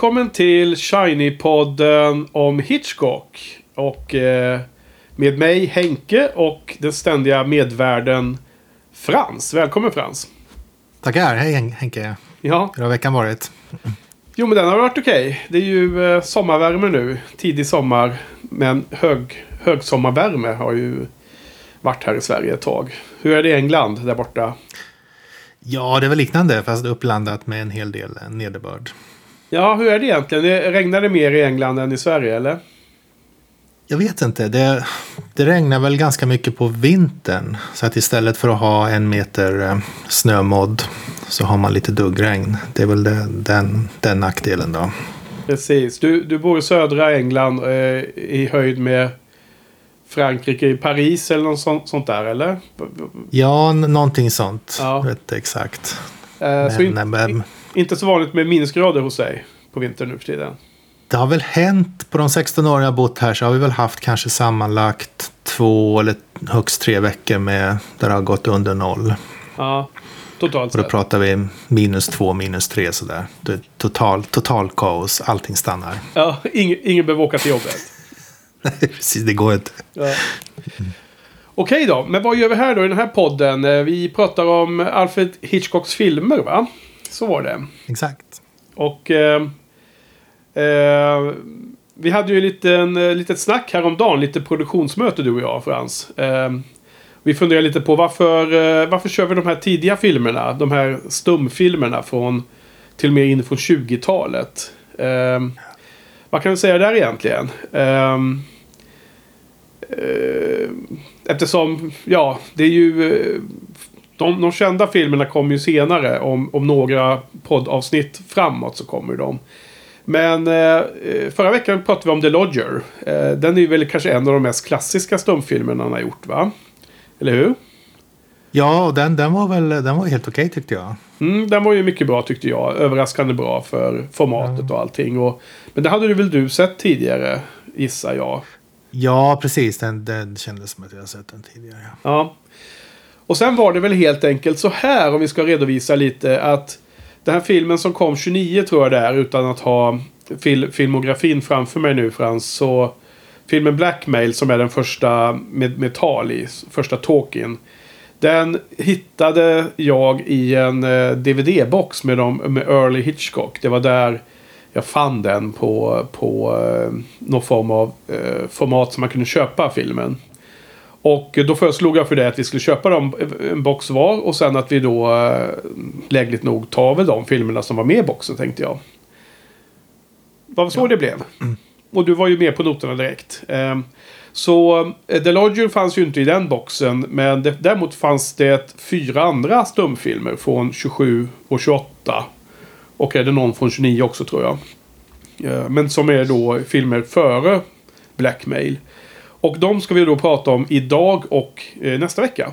Välkommen till Shiny-podden om Hitchcock. Och eh, med mig Henke och den ständiga medvärden Frans. Välkommen Frans. Tackar, hej Hen- Henke. Ja, Hur har veckan varit? jo men den har varit okej. Det är ju eh, sommarvärme nu. Tidig sommar. Men hög, högsommarvärme har ju varit här i Sverige ett tag. Hur är det i England där borta? Ja, det väl liknande fast uppblandat med en hel del nederbörd. Ja, hur är det egentligen? Det regnar det mer i England än i Sverige eller? Jag vet inte, det, det regnar väl ganska mycket på vintern. Så att istället för att ha en meter eh, snömodd så har man lite duggregn. Det är väl det, den, den nackdelen då. Precis. Du, du bor i södra England eh, i höjd med Frankrike, i Paris eller något sånt, sånt där eller? Ja, någonting sånt. Ja. Jag vet inte exakt. Eh, så in, Men, men, inte så vanligt med minusgrader hos dig på vintern nu för tiden. det har väl hänt på de 16 år jag bott här så har vi väl haft kanske sammanlagt två eller högst tre veckor med där det har gått under noll. Ja, totalt Och då sett. pratar vi minus två, minus tre sådär. Det är total, total kaos, allting stannar. Ja, ingen, ingen behöver åka till jobbet. Nej, precis, det går inte. Ja. Okej då, men vad gör vi här då i den här podden? Eh, Vi pratar om Alfred Hitchcocks filmer va? Så var det. Exakt. Och eh, eh, vi hade ju lite en eh, litet snack häromdagen, lite produktionsmöte du och jag Frans. Eh, vi funderar lite på varför, eh, varför kör vi de här tidiga filmerna, de här stumfilmerna från till och med in från 20-talet. Eh, vad kan vi säga där egentligen? Eftersom, ja, det är ju... eh, De, de kända filmerna kommer ju senare. Om, om några poddavsnitt framåt så kommer de. Men eh, förra veckan pratade vi om The Lodger. Eh, den är väl kanske en av de mest klassiska stumfilmerna han har gjort va? Eller hur? Ja, den, den var väl den var helt okej tyckte jag. Mm, den var ju mycket bra tyckte jag. Överraskande bra för formatet och allting. Och, men det hade du väl du sett tidigare gissar jag. Ja, precis. Den, den kändes som att jag sett den tidigare. Ja. Och sen var det väl helt enkelt så här om vi ska redovisa lite att den här filmen som kom 29 tror jag det är utan att ha fil filmografin framför mig nu Frans. Så filmen Blackmail som är den första med, med tal i, första talkin. Den hittade jag i en eh, DVD-box med, dem- med Early Hitchcock. Det var där jag fann den på, på eh, någon form av eh, format som man kunde köpa filmen. Och då föreslog jag för det att vi skulle köpa dem en box var och sen att vi då eh, lägligt nog tar väl de filmerna som var med i boxen tänkte jag. Det var så det blev. Och du var ju med på noterna direkt. Ehm, Så eh, The Lodger fanns ju inte i den boxen. Men det, däremot fanns det fyra andra stumfilmer från 27 och 28. Och är det någon från 29 också tror jag. Eh, Men som är då filmer före Blackmail. Och de ska vi då prata om idag och eh, nästa vecka.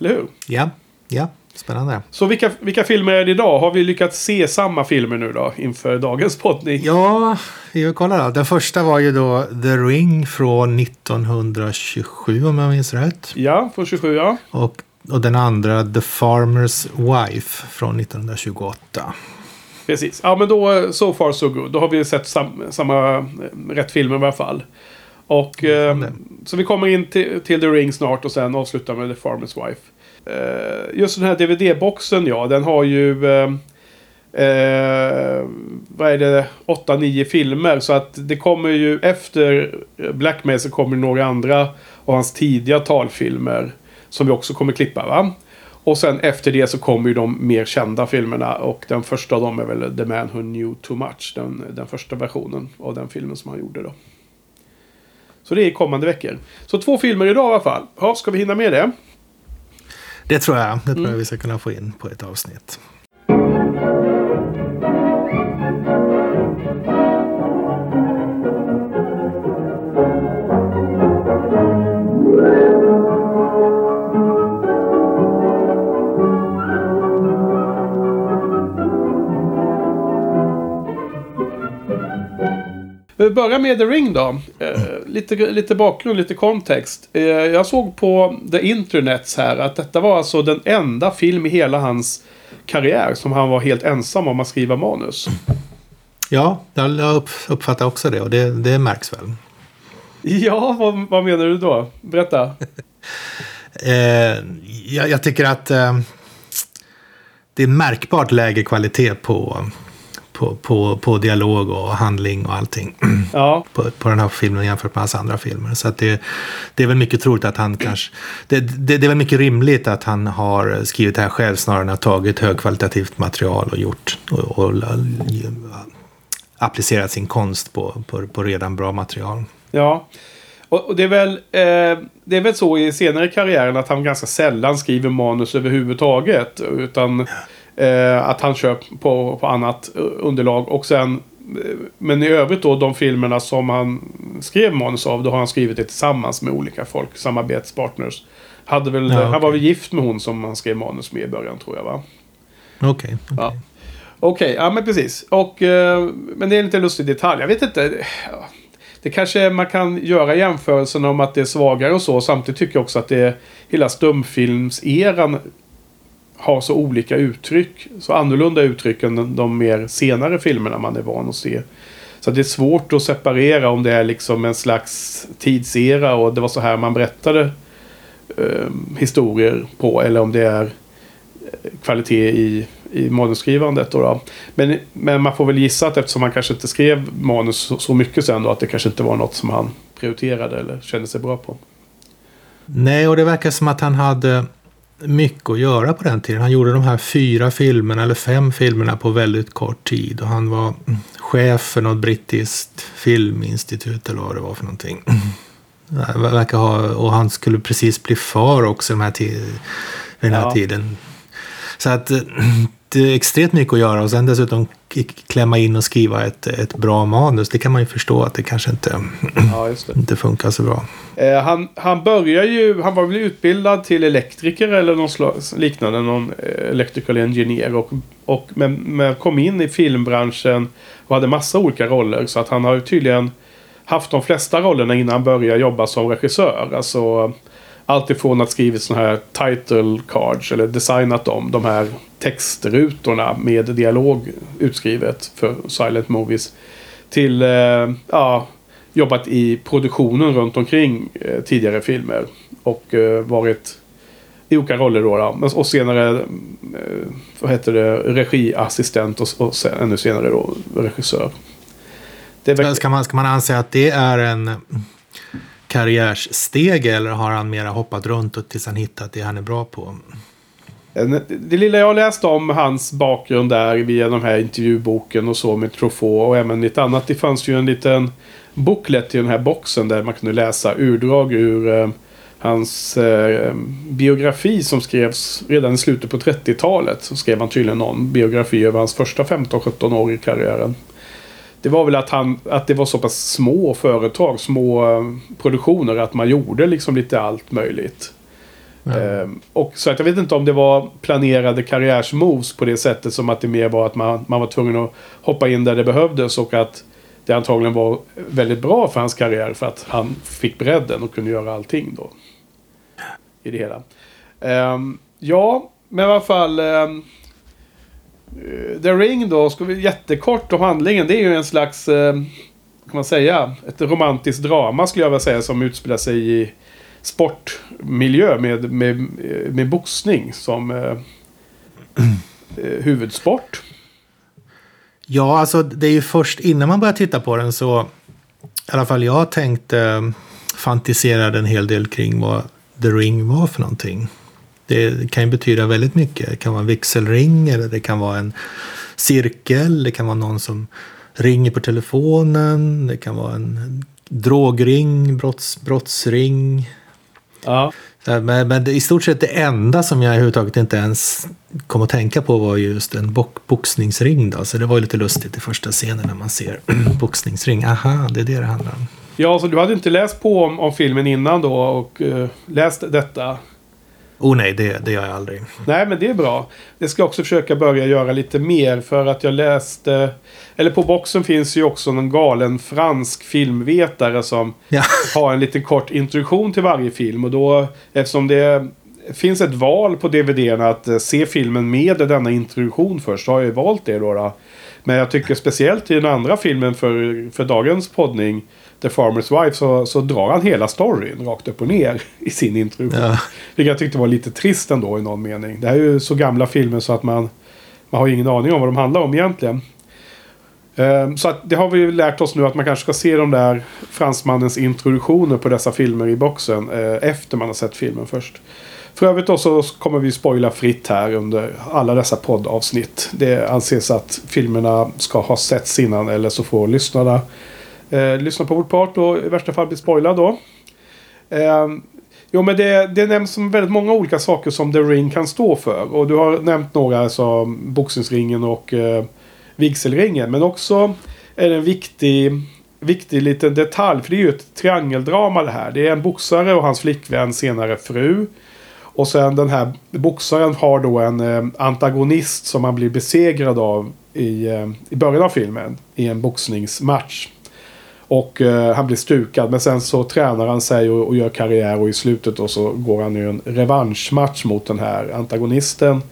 Eller hur? ja, ja, spännande. Så vilka, vilka filmer är det idag? Har vi lyckats se samma filmer nu då inför dagens poddning? Ja, vi kollar då. Den första var ju då The Ring från 1927 om jag minns rätt. Ja, från 27 ja. Och, och den andra The Farmer's Wife från 1928. Precis. Ja, men då eh, so far so good. Då har vi sett sam, samma eh, rätt filmer i alla fall. Och eh, så vi kommer in till, till The Ring snart och sen avslutar med The Farmer's Wife. Eh, just den här DVD-boxen ja, den har ju... Eh, eh, vad är det? 8-9 filmer. Så att det kommer ju efter Blackmail så kommer några andra av hans tidiga talfilmer. Som vi också kommer klippa va? Och sen efter det så kommer ju de mer kända filmerna. Och den första av dem är väl The Man Who Knew Too Much. Den, den första versionen av den filmen som han gjorde då. Så det är kommande veckor. Så två filmer idag i alla fall. Ja, ska vi hinna med det? Det tror jag. Det tror jag vi ska kunna få in på ett avsnitt. Vi börjar med The Ring då. Eh, lite, lite bakgrund, lite kontext. Eh, jag såg på The Internets här att detta var alltså den enda film i hela hans karriär som han var helt ensam om att skriva manus. Ja, jag uppfattar också det och det, det märks väl. Ja, vad, vad menar du då? Berätta. eh, jag, jag, tycker att eh, det är märkbart lägre kvalitet på, på, på, på dialog och handling och allting. Ja. På, på den här filmen jämfört med hans andra filmer. Så att det, det är väl mycket troligt att han kanske... Det, det, det är väl mycket rimligt att han har skrivit det här själv snarare än att tagit högkvalitativt material och gjort och, och, och applicerat sin konst på, på, på redan bra material. Ja. Och, det, är väl, eh, det är väl så i senare karriären att han ganska sällan skriver manus överhuvudtaget. Utan eh, att han kör på, på annat underlag. Och sen, eh, men i övrigt då de filmerna som han skrev manus av. Då har han skrivit det tillsammans med olika folk. Samarbetspartners. Hade väl, ja, okay. Han var väl gift med hon som han skrev manus med i början tror jag va? Okej. Okay, okay. ja. Okej, ja men precis. Och, eh, men det är en lite lustig detalj. Jag vet inte. Det kanske man kan göra jämförelsen om att det är svagare och så. Samtidigt tycker jag också att det är hela stumfilmseran har så olika uttryck. Så annorlunda uttryck än de mer senare filmerna man är van att se. Så det är svårt att separera om det är liksom en slags tidsera och det var så här man berättade eh, historier på. Eller om det är eh, kvalitet i i manusskrivandet. Då, då. Men, men man får väl gissa att eftersom han kanske inte skrev manus så, så mycket sen då att det kanske inte var något som han prioriterade eller kände sig bra på. Nej, och det verkar som att han hade mycket att göra på den tiden. Han gjorde de här fyra filmerna eller fem filmerna på väldigt kort tid. Och han var chef för något brittiskt filminstitut eller vad det var för någonting. Verkar ha, och han skulle precis bli far också den här, den här ja. tiden. Så att är extremt mycket att göra och sen dessutom klämma in och skriva ett, ett bra manus. Det kan man ju förstå att det kanske inte, ja, inte funkar så bra. Eh, han, han börjar ju, han var väl utbildad till elektriker eller någon slags liknande, någon eh, electrical engineer. Och, och men, men kom in i filmbranschen och hade massa olika roller. Så att han har ju tydligen haft de flesta rollerna innan han började jobba som regissör. Alltså Alltifrån att skrivit sådana här title cards eller designat dem. De här textrutorna med dialog utskrivet för silent movies. Till eh, ja, jobbat i produktionen runt omkring eh, tidigare filmer. Och eh, varit i olika roller då. då. Och senare eh, vad heter det, regiassistent och, och sen, ännu senare då regissör. Det ska, man, ska man anse att det är en karriärssteg eller har han mera hoppat runt tills han hittat det han är bra på? Det lilla jag läste om hans bakgrund där via den här intervjuboken och så med Truffaut och även lite annat. Det fanns ju en liten booklet i den här boxen där man kunde läsa urdrag ur eh, hans eh, biografi som skrevs redan i slutet på 30-talet. Så skrev han tydligen någon biografi över hans första 15-17 år i karriären. Det var väl att, han, att det var så pass små företag, små eh, produktioner att man gjorde liksom lite allt möjligt. Ja. Ehm, och så att jag vet inte om det var planerade karriärsmoves på det sättet som att det mer var att man, man var tvungen att hoppa in där det behövdes och att det antagligen var väldigt bra för hans karriär för att han fick bredden och kunde göra allting då. I det hela. Ehm, ja, men i alla fall. Um, Eh, Eh, The Ring då, ska vi jättekort om handlingen. Det är ju en slags, eh, kan man säga, ett romantiskt drama skulle jag vilja säga som utspelar sig i sportmiljö med, med, eh, med boxning som eh, eh, huvudsport. Ja, alltså det är ju först innan man börjar titta på den så i alla fall jag tänkte eh, fantiserade en hel del kring vad The Ring var för någonting. Det kan ju betyda väldigt mycket. Det kan vara en vigselring eller det kan vara en cirkel. Det kan vara någon som ringer på telefonen. Det kan vara en drogring, brotts, brottsring. Ja. Men, men i stort sett det enda som jag överhuvudtaget inte ens kom att tänka på var just en bo boxningsring. Då. Så det var ju lite lustigt i första scenen när man ser boxningsring. Aha, det är det det handlar om. Ja, så du hade inte läst på om, om filmen innan då och uh, läst detta? Oh nej, det, det gör jag aldrig. Nej, men det är bra. Det ska jag också försöka börja göra lite mer för att jag läste... Eller på boxen finns ju också en galen fransk filmvetare som ja. har en liten kort introduktion till varje film. Och då, eftersom det finns ett val på DVDn att se filmen med denna introduktion först, så har jag ju valt det då. då. Men jag tycker speciellt i den andra filmen för, för dagens poddning, The Farmer's Wife, så, så drar han hela storyn rakt upp och ner i sin introduktion. Ja. Vilket jag tyckte var lite trist ändå i någon mening. Det här är ju så gamla filmer så att man, man har ingen aning om vad de handlar om egentligen. Ehm, Så att det har vi lärt oss nu att man kanske ska se de där fransmannens introduktioner på dessa filmer i boxen eh, efter man har sett filmen först. För övrigt då så kommer vi spoila fritt här under alla dessa poddavsnitt. Det anses att filmerna ska ha setts innan eller så får lyssnarna eh, lyssna på vårt prat och i värsta fall bli spoilad då. Eh, jo men det, det nämns som väldigt många olika saker som The Ring kan stå för. Och du har nämnt några som boxningsringen och eh, vigselringen. Men också är det en viktig, viktig liten detalj. För det är ju ett triangeldrama det här. Det är en boxare och hans flickvän, senare fru. Och sen den här boxaren har då en eh, antagonist som han blir besegrad av i, eh, i början av filmen. I en boxningsmatch. Och eh, han blir stukad. Men sen så tränar han sig och, och gör karriär. Och i slutet då så går han ju en revanschmatch mot den här antagonisten.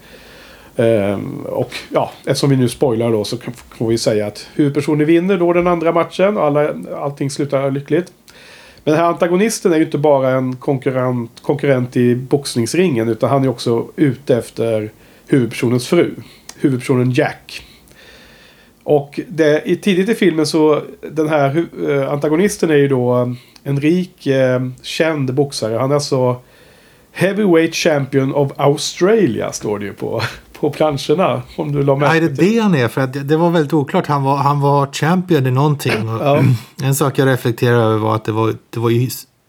Ehm, och ja, eftersom vi nu spoilar då så kan- får vi säga att huvudpersonen vinner då den andra matchen. Och alla, allting slutar lyckligt. Men den här antagonisten är ju inte bara en konkurrent, konkurrent i boxningsringen. Utan han är också ute efter huvudpersonens fru. Huvudpersonen Jack. Och det, i, tidigt i filmen så den här eh, antagonisten är ju då en rik eh, känd boxare. Han är alltså Heavyweight Champion of Australia står det ju på, på planscherna. Om du la märke det är det han är. För att det, det var väldigt oklart. Han var, han var champion i någonting. Ja. En sak jag reflekterar över var att det var, det var ju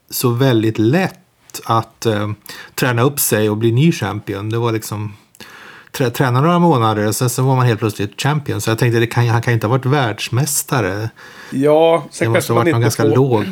så väldigt lätt att eh, träna upp sig och bli ny champion. Det var liksom träna några månader och sen så var man helt plötsligt champion. Så jag tänkte det kan, han kan inte ha varit världsmästare. Ja, Det sen måste kanske ha varit någon ganska får... låg.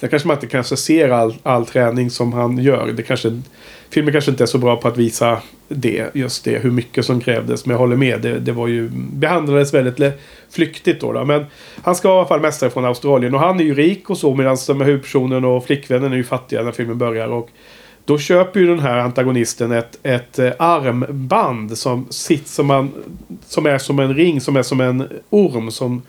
Sen kanske man inte kanske ser all, all träning som han gör. Det kanske, filmen kanske inte är så bra på att visa det, just det, hur mycket som krävdes. Men jag håller med, det, det var ju, behandlades väldigt flyktigt då, då. Men han ska vara i alla fall mästare från Australien. Och han är ju rik och så medan huvudpersonen och flickvännen är ju fattiga när filmen börjar. Och då köper ju den här antagonisten ett, ett eh, armband som, sitt, som, man, som är som en ring, som är som en orm som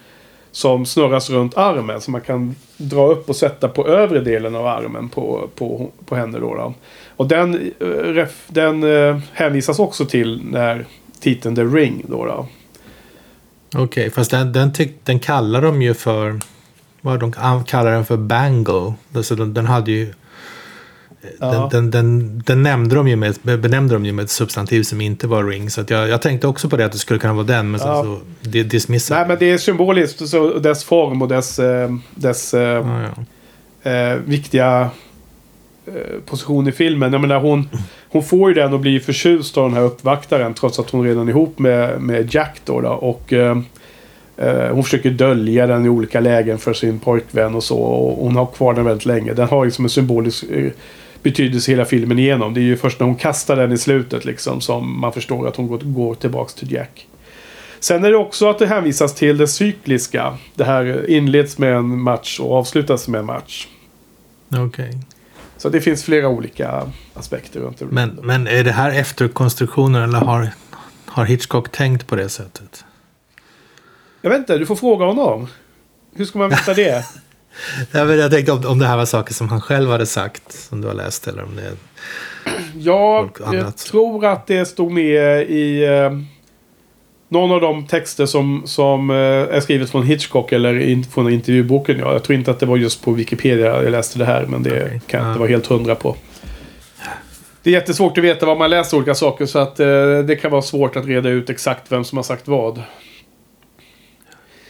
som snurras runt armen. Som man kan dra upp och sätta på övre delen av armen på, på, på henne. Då, då. Och den, eh, den eh, hänvisas också till när titeln The Ring. Då, då. Okej, fast den, den, tyck, den kallar de ju för... Vad de kallar den för bangle. Alltså den, den hade ju... Den, den, den, den nämnde de ju med, benämnde de ju med ett substantiv som inte var ring. Så jag, jag tänkte också på det att det skulle kunna vara den. Men sen Ja. så di- dismissade Nej men det är symboliskt. Så dess form och dess, eh, dess eh, ja, ja. eh, viktiga eh, position i filmen. Jag menar hon, hon får ju den och blir förtjust av den här uppvaktaren. Trots att hon redan är ihop med, med Jack då. då och eh, hon försöker dölja den i olika lägen för sin pojkvän och så. Och hon har kvar den väldigt länge. Den har liksom en symbolisk betydelse hela filmen igenom. Det är ju först när hon kastar den i slutet liksom som man förstår att hon går, går tillbaks till Jack. Sen är det också att det hänvisas till det cykliska. Det här inleds med en match och avslutas med en match. Okej. Så det finns flera olika aspekter runt det. Men, men är det här efterkonstruktioner eller har, har Hitchcock tänkt på det sättet? Jag vet inte, du får fråga honom. Hur ska man veta det? Jag, tänkte om, om det här var saker som han själv hade sagt som du har läst eller om det är... Ja, jag tror att det stod med i eh, någon av de texter som, som eh, är skrivet från Hitchcock eller in, från intervjuboken. Ja, jag tror inte att det var just på Wikipedia jag läste det här, men det Okej. kan jag inte vara helt hundra på. Det är jättesvårt att veta vad man läser olika saker så att eh, det kan vara svårt att reda ut exakt vem som har sagt vad.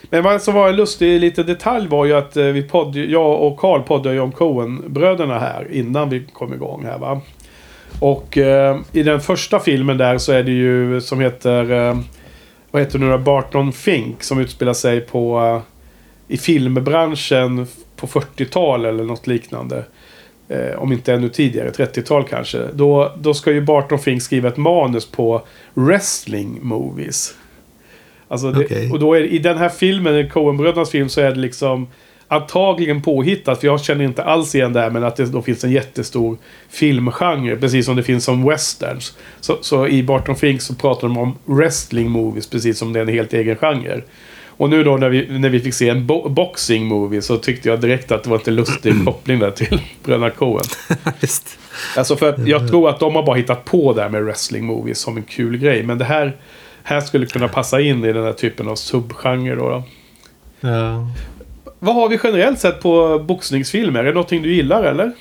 Men vad som var en lustig liten detalj var ju att eh, vi podd, jag och Karl poddade ju om Coen-bröderna här innan vi kom igång här va. Och eh, i den första filmen där så är det ju som heter... Eh, vad heter det nu då? Barton Fink som utspelar sig på... Eh, I filmbranschen på 40-tal eller något liknande. Eh, om inte ännu tidigare, 30-tal kanske. Då, då ska ju Barton Fink skriva ett manus på wrestling movies. Alltså det, Okej. Och då är i den här filmen, Coen-brödernas film, så är det liksom antagligen påhittat. För jag känner inte alls igen det här, men att det då finns en jättestor filmgenre. Precis som det finns som westerns. Så, så i Barton Fink så pratar de om wrestling movies, precis som det är en helt egen genre. Och nu då när vi, när vi fick se en bo boxing movie så tyckte jag direkt att det var inte lustig koppling där till Bröderna Coen. Just. Alltså för att jag tror att de har bara hittat på det här med wrestling movies som en kul grej. Men det här, här skulle kunna passa in i den här typen av subgenre då. då. Ja. Vad har vi generellt sett på boxningsfilmer? Är det någonting du gillar eller?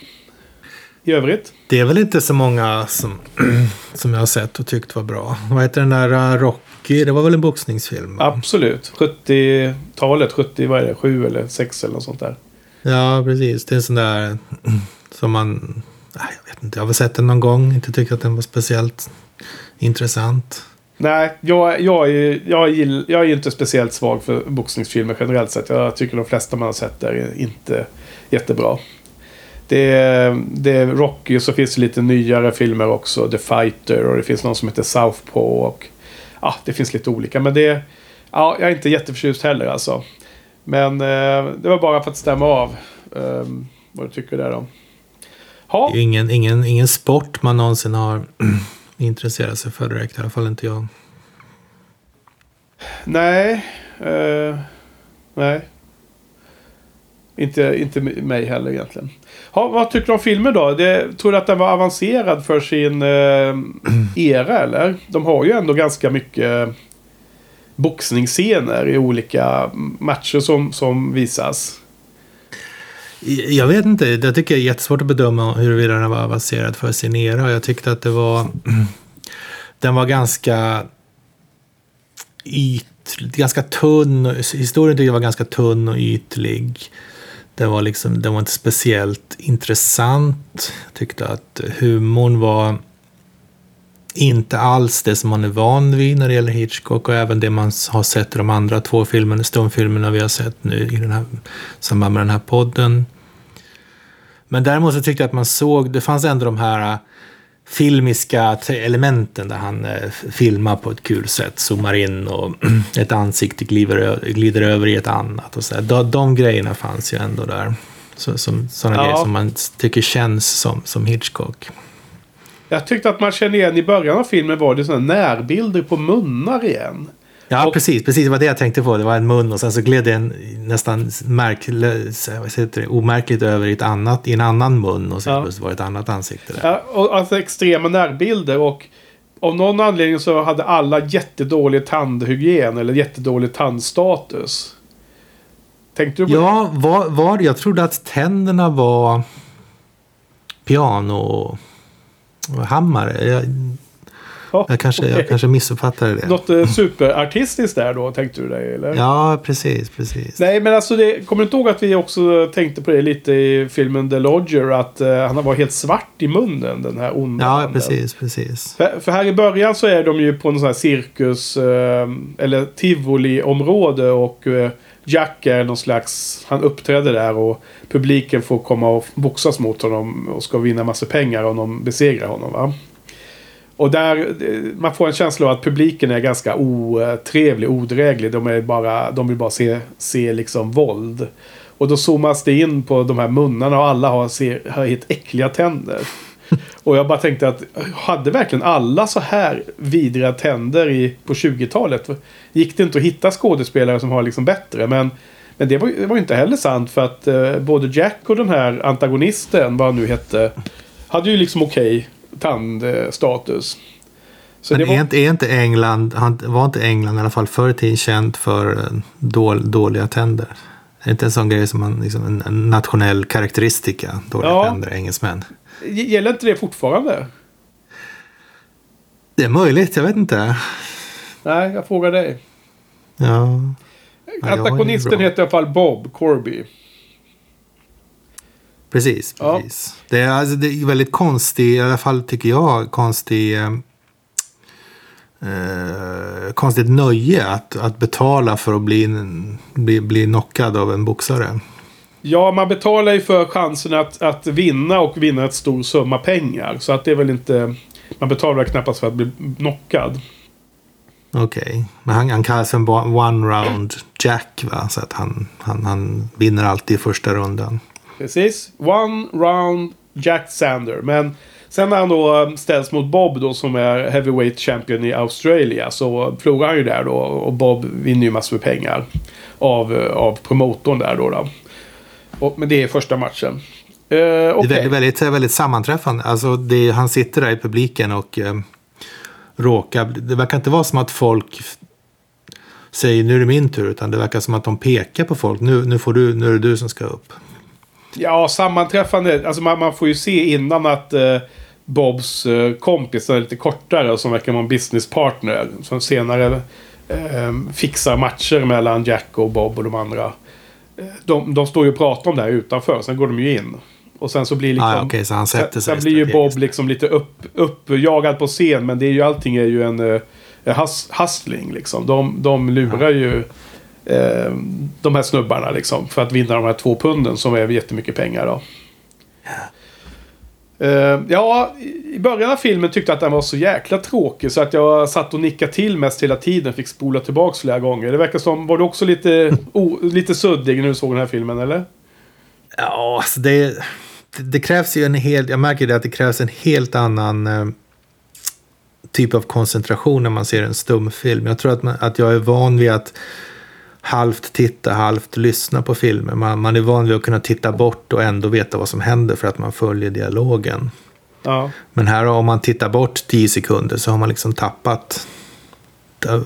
I övrigt? Det är väl inte så många som, som jag har sett och tyckt var bra. Vad heter den där uh, Rocky? Det var väl en boxningsfilm? Absolut. 70-talet, 70, vad är det, 7 eller 6 eller något sånt där. Ja, precis. Det är en sån där som man... Jag vet inte. Jag har väl sett den någon gång. Inte tyckt att den var speciellt intressant. Nej, jag, jag, är, jag, gill, jag är inte speciellt svag för boxningsfilmer generellt sett. Jag tycker de flesta man har sett är inte jättebra. Det är, det är Rocky och så finns det lite nyare filmer också. The Fighter och det finns någon som heter Southpaw. Och, ja, det finns lite olika. Men det ja, jag är inte jätteförtjust heller alltså. Men eh, det var bara för att stämma av eh, vad du tycker där då. Ha. Det är ingen, ingen, ingen sport man någonsin har intresserat sig för direkt. I alla fall inte jag. Nej. Eh, nej. Inte, inte mig heller egentligen. Ha, vad tycker du om filmen då? Det, tror du att den var avancerad för sin eh, era eller? De har ju ändå ganska mycket boxningsscener i olika matcher som, som visas. Jag vet inte. Jag tycker det är jättesvårt att bedöma huruvida den var avancerad för sin era. Jag tyckte att det var... Den var ganska ytlig, ganska tunn. Historien tyckte jag var ganska tunn och ytlig. Den var, liksom, den var inte speciellt intressant. Jag tyckte att humorn var inte alls det som man är van vid när det gäller Hitchcock och även det man har sett i de andra två filmerna, stumfilmerna vi har sett nu i den här, samband med den här podden. Men däremot så tyckte jag att man såg, det fanns ändå de här filmiska elementen där han eh, filmar på ett kul sätt, zoomar in och ett ansikte glider, glider över i ett annat. Och så de, de grejerna fanns ju ändå där. Så, som, sådana ja. grejer som man tycker känns som, som Hitchcock. Jag tyckte att man kände igen i början av filmen var det sådana närbilder på munnar igen. Ja, och, precis. Precis, det var det jag tänkte på. Det var en mun och sen så gled den nästan märk, det, omärkligt över i, ett annat, i en annan mun och sen ja. var det ett annat ansikte där. Ja, och alltså extrema närbilder och av någon anledning så hade alla jättedålig tandhygien eller jättedålig tandstatus. Tänkte du på ja, det? Var, var, jag trodde att tänderna var piano hammare. Jag, Ja, jag, kanske, jag kanske missuppfattade det. Något eh, superartistiskt där då, tänkte du dig? Eller? Ja, precis, precis. Nej, men alltså, det, kommer du inte ihåg att vi också tänkte på det lite i filmen The Lodger? Att uh, han var helt svart i munnen, den här onda Ja, handen. precis, precis. För, för, här i början så är de ju på en sån här cirkus, uh, eller tivoli-område och uh, Jack är någon slags, han uppträder där och publiken får komma och boxas mot honom och ska vinna massa pengar om de besegrar honom va. Och där, eh, man får en känsla av att publiken är ganska otrevlig, odräglig. De, är bara, de vill bara se, se liksom våld. Och då zoomas det in på de här munnarna och alla har, ser, har helt äckliga tänder. Och jag bara tänkte att hade verkligen alla så här vidriga tänder i, på 20-talet? Gick det inte att hitta skådespelare som har liksom bättre? Men, men det var, det var inte heller sant för att eh, både Jack och den här antagonisten, vad han nu hette, hade ju liksom okej okay tandstatus. Så Men var... är, inte, är inte England, var inte England i alla fall förr i tiden känt för eh, dål, dåliga tänder? Är det inte en sån grej som man, liksom, en nationell karaktäristika, dåliga ja. tänder, engelsmän? Gäller inte det fortfarande? Det är möjligt, jag vet inte. Nej, jag frågar dig. Ja. Antagonisten heter i alla fall Bob Corby. Precis, precis. Ja. Det, är, alltså, det är väldigt konstig, i alla fall tycker jag, konstig... Eh, konstigt nöje att, att betala för att bli, bli, bli knockad av en boxare. Ja, man betalar ju för chansen att, att vinna och vinna ett stor summa pengar. Så att det är väl inte... Man betalar knappast för att bli knockad. Okej, okay. men han, han kallas en one round jack va? Så att han, han, han vinner alltid i första rundan. Precis. One round Jack Sander. Men Sen när han då ställs mot Bob då som är heavyweight champion i Australia så förlorar han ju där då och Bob vinner ju massor med pengar av, av promotorn där då. då. Och, men det är första matchen. Uh, okay. Det är väldigt, väldigt, väldigt sammanträffande. Alltså det, han sitter där i publiken och uh, råkar... Det verkar inte vara som att folk säger nu är det min tur. Utan det verkar som att de pekar på folk. Nu, nu, får du, nu är det du som ska upp. Ja, sammanträffande. Alltså man, man får ju se innan att uh, Bobs uh, kompis är lite kortare. Som verkar vara en businesspartner. Som senare uh, fixar matcher mellan Jack och Bob och de andra. De, de står ju och pratar om det här utanför. Sen går de ju in. Och sen så blir liksom... Ah, okay, så han sätter sig sen blir ju Bob liksom lite upp, uppjagad på scen. Men det är ju allting är ju en has, hustling liksom. De, de lurar ja. ju eh, de här snubbarna liksom. För att vinna de här två punden som är jättemycket pengar då. Uh, ja, i början av filmen tyckte jag att den var så jäkla tråkig så att jag satt och nickade till mest hela tiden. Fick spola tillbaks flera gånger. Det verkar som, var du också lite, oh, lite suddig när du såg den här filmen eller? Ja, alltså det, det krävs ju en hel, jag märker det att det krävs en helt annan eh, typ av koncentration när man ser en stumfilm. Jag tror att, man, att jag är van vid att halvt titta, halvt lyssna på filmer. Man, man är van vid att kunna titta bort och ändå veta vad som händer för att man följer dialogen. Ja. Men här om man tittar bort tio sekunder så har man liksom tappat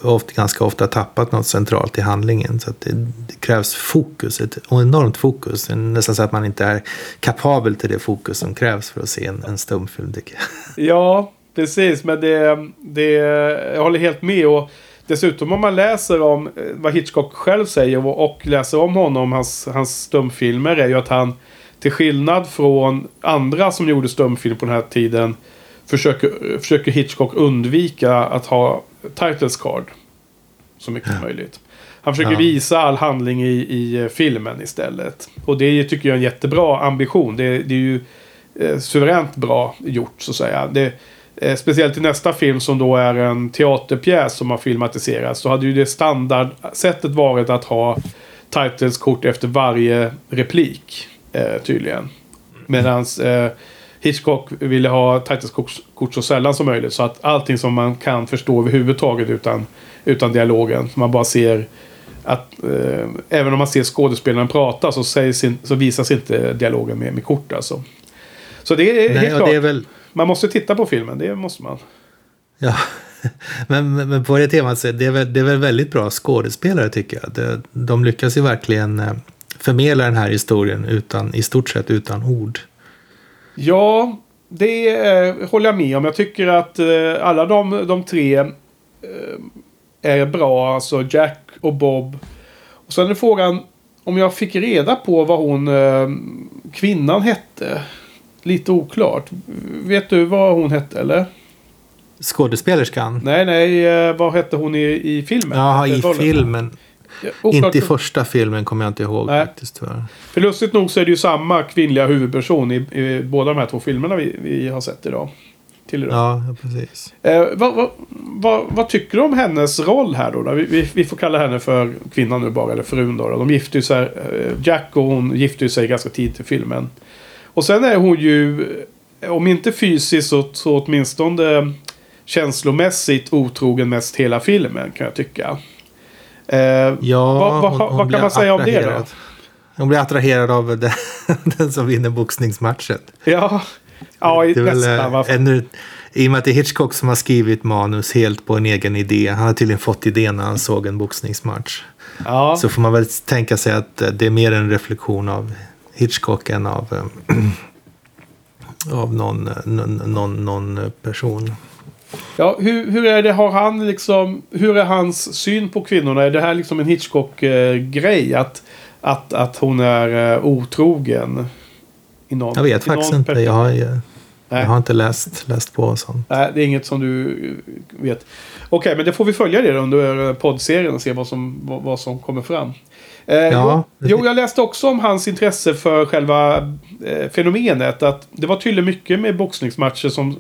ofta, ganska ofta tappat något centralt i handlingen. Så det, det, krävs fokus, ett enormt fokus. Nästan så att man inte är kapabel till det fokus som krävs för att se en, en stumfilm. Ja, Precis, men det, det, jag håller helt med. Och dessutom om man läser om eh, vad Hitchcock själv säger och läser om honom, hans, hans stumfilmer, är ju att han till skillnad från andra som gjorde stumfilm på den här tiden försöker, försöker Hitchcock undvika att ha titles card så mycket som möjligt. Han försöker ja. visa all handling i, i eh, filmen istället. Och det tycker jag är en jättebra ambition. Det, det är ju eh, suveränt bra gjort så att säga. Det, Eh, speciellt i nästa film som då är en teaterpjäs som har filmatiserats. Så hade ju det standardsättet varit att ha titleskort efter varje replik. Eh, tydligen. Medan eh, Hitchcock ville ha titleskort så sällan som möjligt. Så att allting som man kan förstå överhuvudtaget utan, utan dialogen. Man bara ser att eh, även om man ser skådespelaren prata så, sägs in, så visas inte dialogen med, med kort alltså. Så det är Nej, helt klart. Det är väl man måste titta på filmen, det måste man. Ja, men, men på det temat så är det, väl, det är väl väldigt bra skådespelare tycker jag. De, de lyckas ju verkligen eh, förmedla den här historien utan, i stort sett utan ord. Ja, det eh, håller jag med om. Jag tycker att eh, alla de, de tre eh, är bra. Alltså Jack och Bob. Och sen är frågan om jag fick reda på vad hon eh, kvinnan hette lite oklart. Vet du vad hon hette eller? Skådespelerskan? Nej, nej. Eh, vad hette hon i, i filmen? Ja, i filmen. Ja, inte i första filmen kommer jag inte ihåg nej. faktiskt tyvärr. För lustigt nog så är det ju samma kvinnliga huvudperson i, i båda de här två filmerna vi, vi har sett idag. Till idag. Ja, precis. Eh, vad, vad, vad, vad, tycker du om hennes roll här då? då? Vi, vi, vi, får kalla henne för kvinnan nu bara, eller frun då. då. De gifte ju sig, eh, Jack och hon gifte sig ganska tidigt i filmen. Och sen är hon ju, om inte fysiskt så, så åtminstone känslomässigt otrogen mest hela filmen kan jag tycka. Eh, ja, vad, vad, hon, vad kan man säga om det då? Hon blir attraherad av den, den som vinner boxningsmatchen. Ja, ja i nästan. Eh, ännu, I och med att det är Hitchcock som har skrivit manus helt på en egen idé. Han har tydligen fått idén när han såg en boxningsmatch. Ja. Så får man väl tänka sig att det är mer en reflektion av Hitchcock än av, eh, av någon, någon, någon person. Ja, hur, hur är det, har han liksom, hur är hans syn på kvinnorna? Är det här liksom en Hitchcock-grej? Att, att, att hon är otrogen? I någon, jag vet faktiskt inte. Jag har, jag, jag har inte läst, läst på sånt. Nej, det är inget som du vet. Okej, men det får vi följa det under poddserien och se vad som, vad, vad som kommer fram. Eh, ja, jo, jag läste också om hans intresse för själva eh, fenomenet. Att det var tydligen mycket med boxningsmatcher som,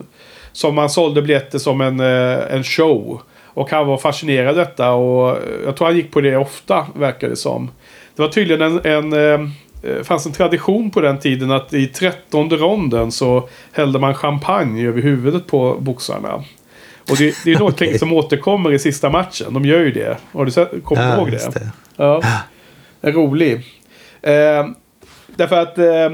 som man sålde biljetter som en, eh, en show. Och han var fascinerad av detta och jag tror han gick på det ofta, verkar det som. Det var tydligen en, en, eh, fanns en tradition på den tiden att i trettonde ronden så hällde man champagne över huvudet på boxarna. Och det, det är något okay. som återkommer i sista matchen. De gör ju det. Har du sett, kommer ja, ihåg det? det? Ja. Rolig. Eh, därför att eh,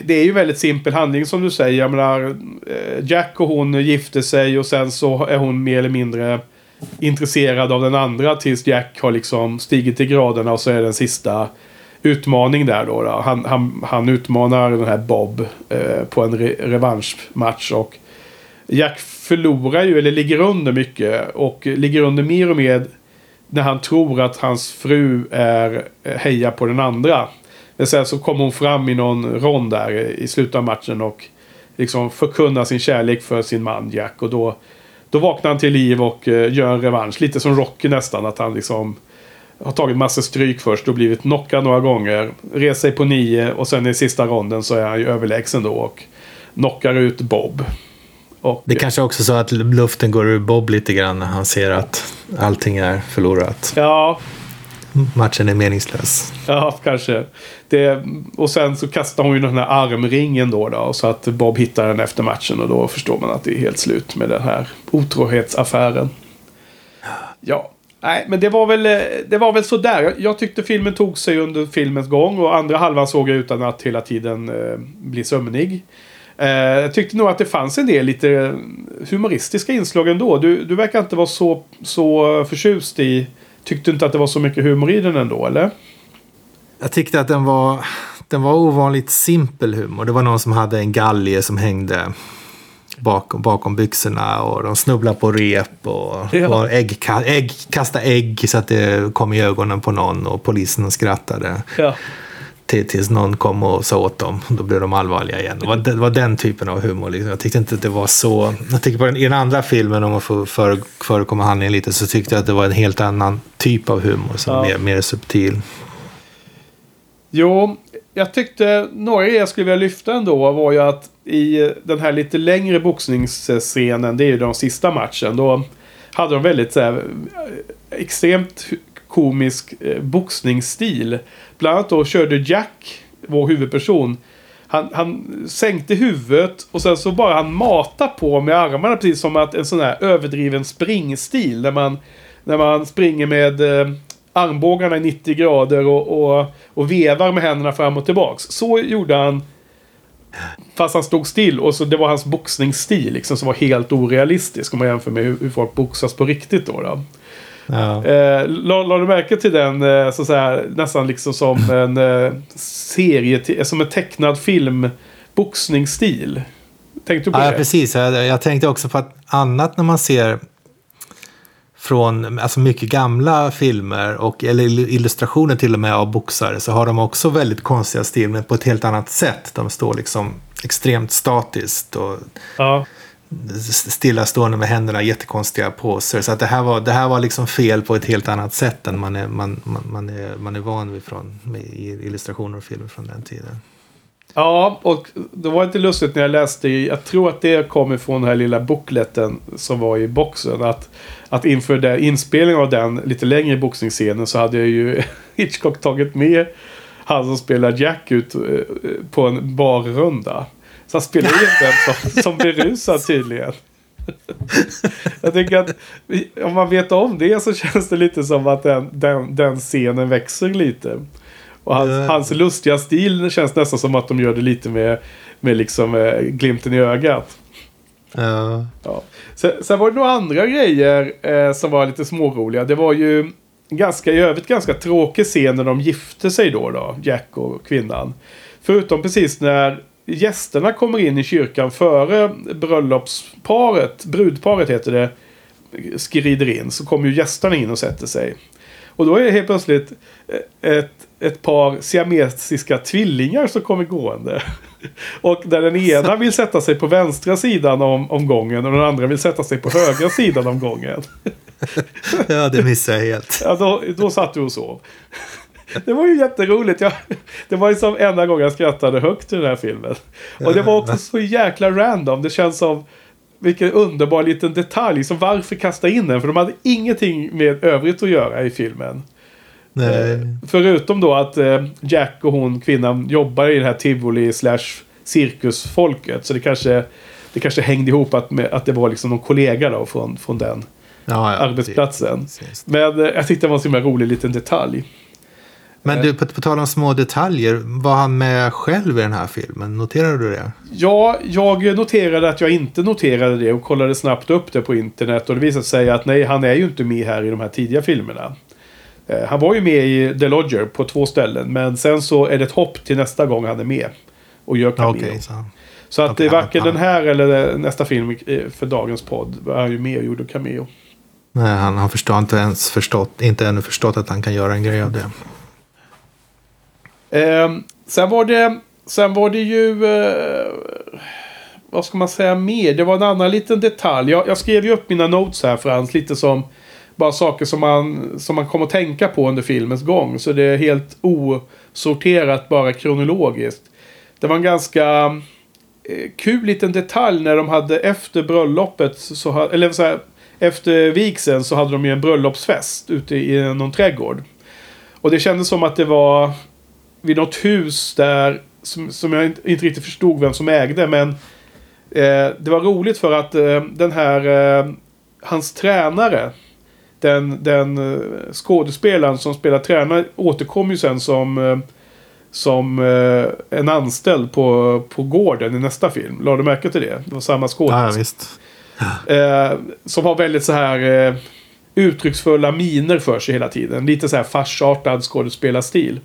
det är ju väldigt simpel handling som du säger. Jag menar, eh, Jack och hon gifte sig och sen så är hon mer eller mindre intresserad av den andra tills Jack har liksom stigit i graderna och så är den sista utmaning där då. då. Han, han, han utmanar den här Bob eh, på en re revanschmatch och Jack förlorar ju, eller ligger under mycket och ligger under mer och mer när han tror att hans fru är eh, heja på den andra. Men sen så kommer hon fram i någon rond där i slutet av matchen och liksom förkunnar sin kärlek för sin man Jack och då då vaknar han till liv och eh, gör en revansch. Lite som Rocky nästan. Att han liksom har tagit massa stryk först och blivit knockad några gånger. Reser sig på nio och sen i sista ronden så är han ju överlägsen då och knockar ut Bob. Och, det är kanske också så att luften går ur Bob lite grann när han ser att allting är förlorat. Ja, matchen är meningslös. Ja, kanske. Det, och sen så kastar hon ju den här armringen då, då. Så att Bob hittar den efter matchen och då förstår man att det är helt slut med den här otrohetsaffären. Ja. Nej, men det var väl, det var väl sådär. Jag tyckte filmen tog sig under filmens gång och andra halvan såg jag utan att hela tiden eh, bli sömnig. Eh, jag tyckte nog att det fanns en del lite humoristiska inslag ändå. Du, du verkar inte vara så, så förtjust i Tyckte du inte att det var så mycket humor i den ändå, eller? Jag tyckte att den var, den var ovanligt simpel humor. Det var någon som hade en galge som hängde bakom, bakom byxorna och de snubblade på rep och, ja. och ägg, ägg, kastade ägg så att det kom i ögonen på någon och polisen skrattade. Ja tills någon kom och sa åt dem. Då blev de allvarliga igen. Det var, det var den typen av humor. Liksom. Jag tyckte inte att det var så... Jag tycker på den, i den andra filmen, om man får för, förekomma handlingen lite, så tyckte jag att det var en helt annan typ av humor. Som ja. mer, mer subtil. Jo, jag tyckte några grejer jag skulle vilja lyfta ändå var ju att i den här lite längre boxningsscenen, det är ju den sista matchen, då hade de väldigt så här, extremt komisk eh, boxningsstil. Bland annat då körde Jack, vår huvudperson, han, han sänkte huvudet och sen så bara han matar på med armarna precis som att en sån här överdriven springstil. När man, när man springer med eh, armbågarna i 90 grader och, och, och vevar med händerna fram och tillbaks. Så gjorde han Fast han stod still och så det var hans boxningsstil liksom som var helt orealistisk om man jämför med hur, hur folk boxas på riktigt då. då. Ja. Eh, la, du märke till den eh, så att säga, nästan liksom som en eh, serie, som en tecknad film boxningsstil? Tänkte du på ja, det? precis. Jag, jag tänkte också på att annat när man ser från alltså mycket gamla filmer och eller illustrationer till och med av boxare så har de också väldigt konstiga stil men på ett helt annat sätt. De står liksom extremt statiskt och ja stillastående med händerna, jättekonstiga poser. Så att det, här var, det här var liksom fel på ett helt annat sätt än man är, man, man, man är, man är van vid från, med illustrationer och filmer från den tiden. Ja, och det var inte lustigt när jag läste, jag tror att det kom ifrån den här lilla bookletten som var i boxen. Att, att inför den, inspelningen av den lite längre boxningsscenen så hade jag ju Hitchcock tagit med han som spelar Jack ut eh, på en barrunda. Så han spelar in den som, som berusad tydligen. Jag tycker att om man vet om det så känns det lite som att den, den, den scenen växer lite. Och hans, mm. hans lustiga stil känns nästan som att de gör det lite med, med liksom eh, glimten i ögat. Mm. Ja. Sen, sen, var det några andra grejer eh, som var lite småroliga. Det var ju ganska, i övrigt ganska tråkig scen när de gifte sig då, då Jack och kvinnan. Förutom precis när gästerna kommer in i kyrkan före bröllopsparet, brudparet heter det, skrider in. Så kommer ju gästerna in och sätter sig. Och då är det helt plötsligt ett, ett par siamesiska tvillingar som kommer gående. Och där den ena vill sätta sig på vänstra sidan om, om gången och den andra vill sätta sig på högra sidan om gången. Ja, det missade jag helt. Ja, då, då satt du och sov. Det var ju jätteroligt. Jag, det var ju som enda gången jag skrattade högt i den här filmen. Och det var också så jäkla random. Det känns som vilken underbar liten detalj. Så varför kasta in den? För de hade ingenting med övrigt att göra i filmen. Nej. Förutom då att eh, Jack och hon, kvinnan, jobbar i det här tivoli slash cirkusfolket. Så det kanske, det kanske hängde ihop att, med, att det var liksom någon kollega då från, från den Ja, ja, arbetsplatsen. precis. Men eh, jag tyckte det var en så himla rolig liten detalj. Men du, på, på tal om små detaljer. Var han med själv i den här filmen? Noterade du det? Ja, jag noterade att jag inte noterade det och kollade snabbt upp det på internet. Och det visade sig att nej, han är ju inte med här i de här tidiga filmerna. Eh, Han var ju med i The Lodger på två ställen. Men sen så är det ett hopp till nästa gång han är med. Och gör cameo. Okej, så. Så att är varken den här eller nästa film eh, för dagens podd var han ju med och gjorde cameo. Nej, han har inte ens förstått, inte ännu förstått att han kan göra en grej av det. Eh, sen var det, sen var det ju, eh, vad ska man säga mer? Det var en annan liten detalj. Jag, jag skrev ju upp mina notes här Frans, lite som bara saker som man, som man kommer att tänka på under filmens gång. Så det är helt osorterat bara kronologiskt. Det var en ganska eh, kul liten detalj när de hade efter bröllopet, så, eller så här, efter vigseln så hade de ju en bröllopsfest ute i någon trädgård. Och det kändes som att det var vid något hus där som, som jag inte, inte riktigt förstod vem som ägde. Men eh, det var roligt för att eh, den här, eh, hans tränare, den, den eh, skådespelaren som spelar tränare återkom ju sen som, eh, som eh, en anställd på, på gården i nästa film. Lade du märke till det? Det var samma skådespelare. ja, som har väldigt så här uttrycksfulla miner för sig hela tiden. Lite så här farsartad skådespelarstil.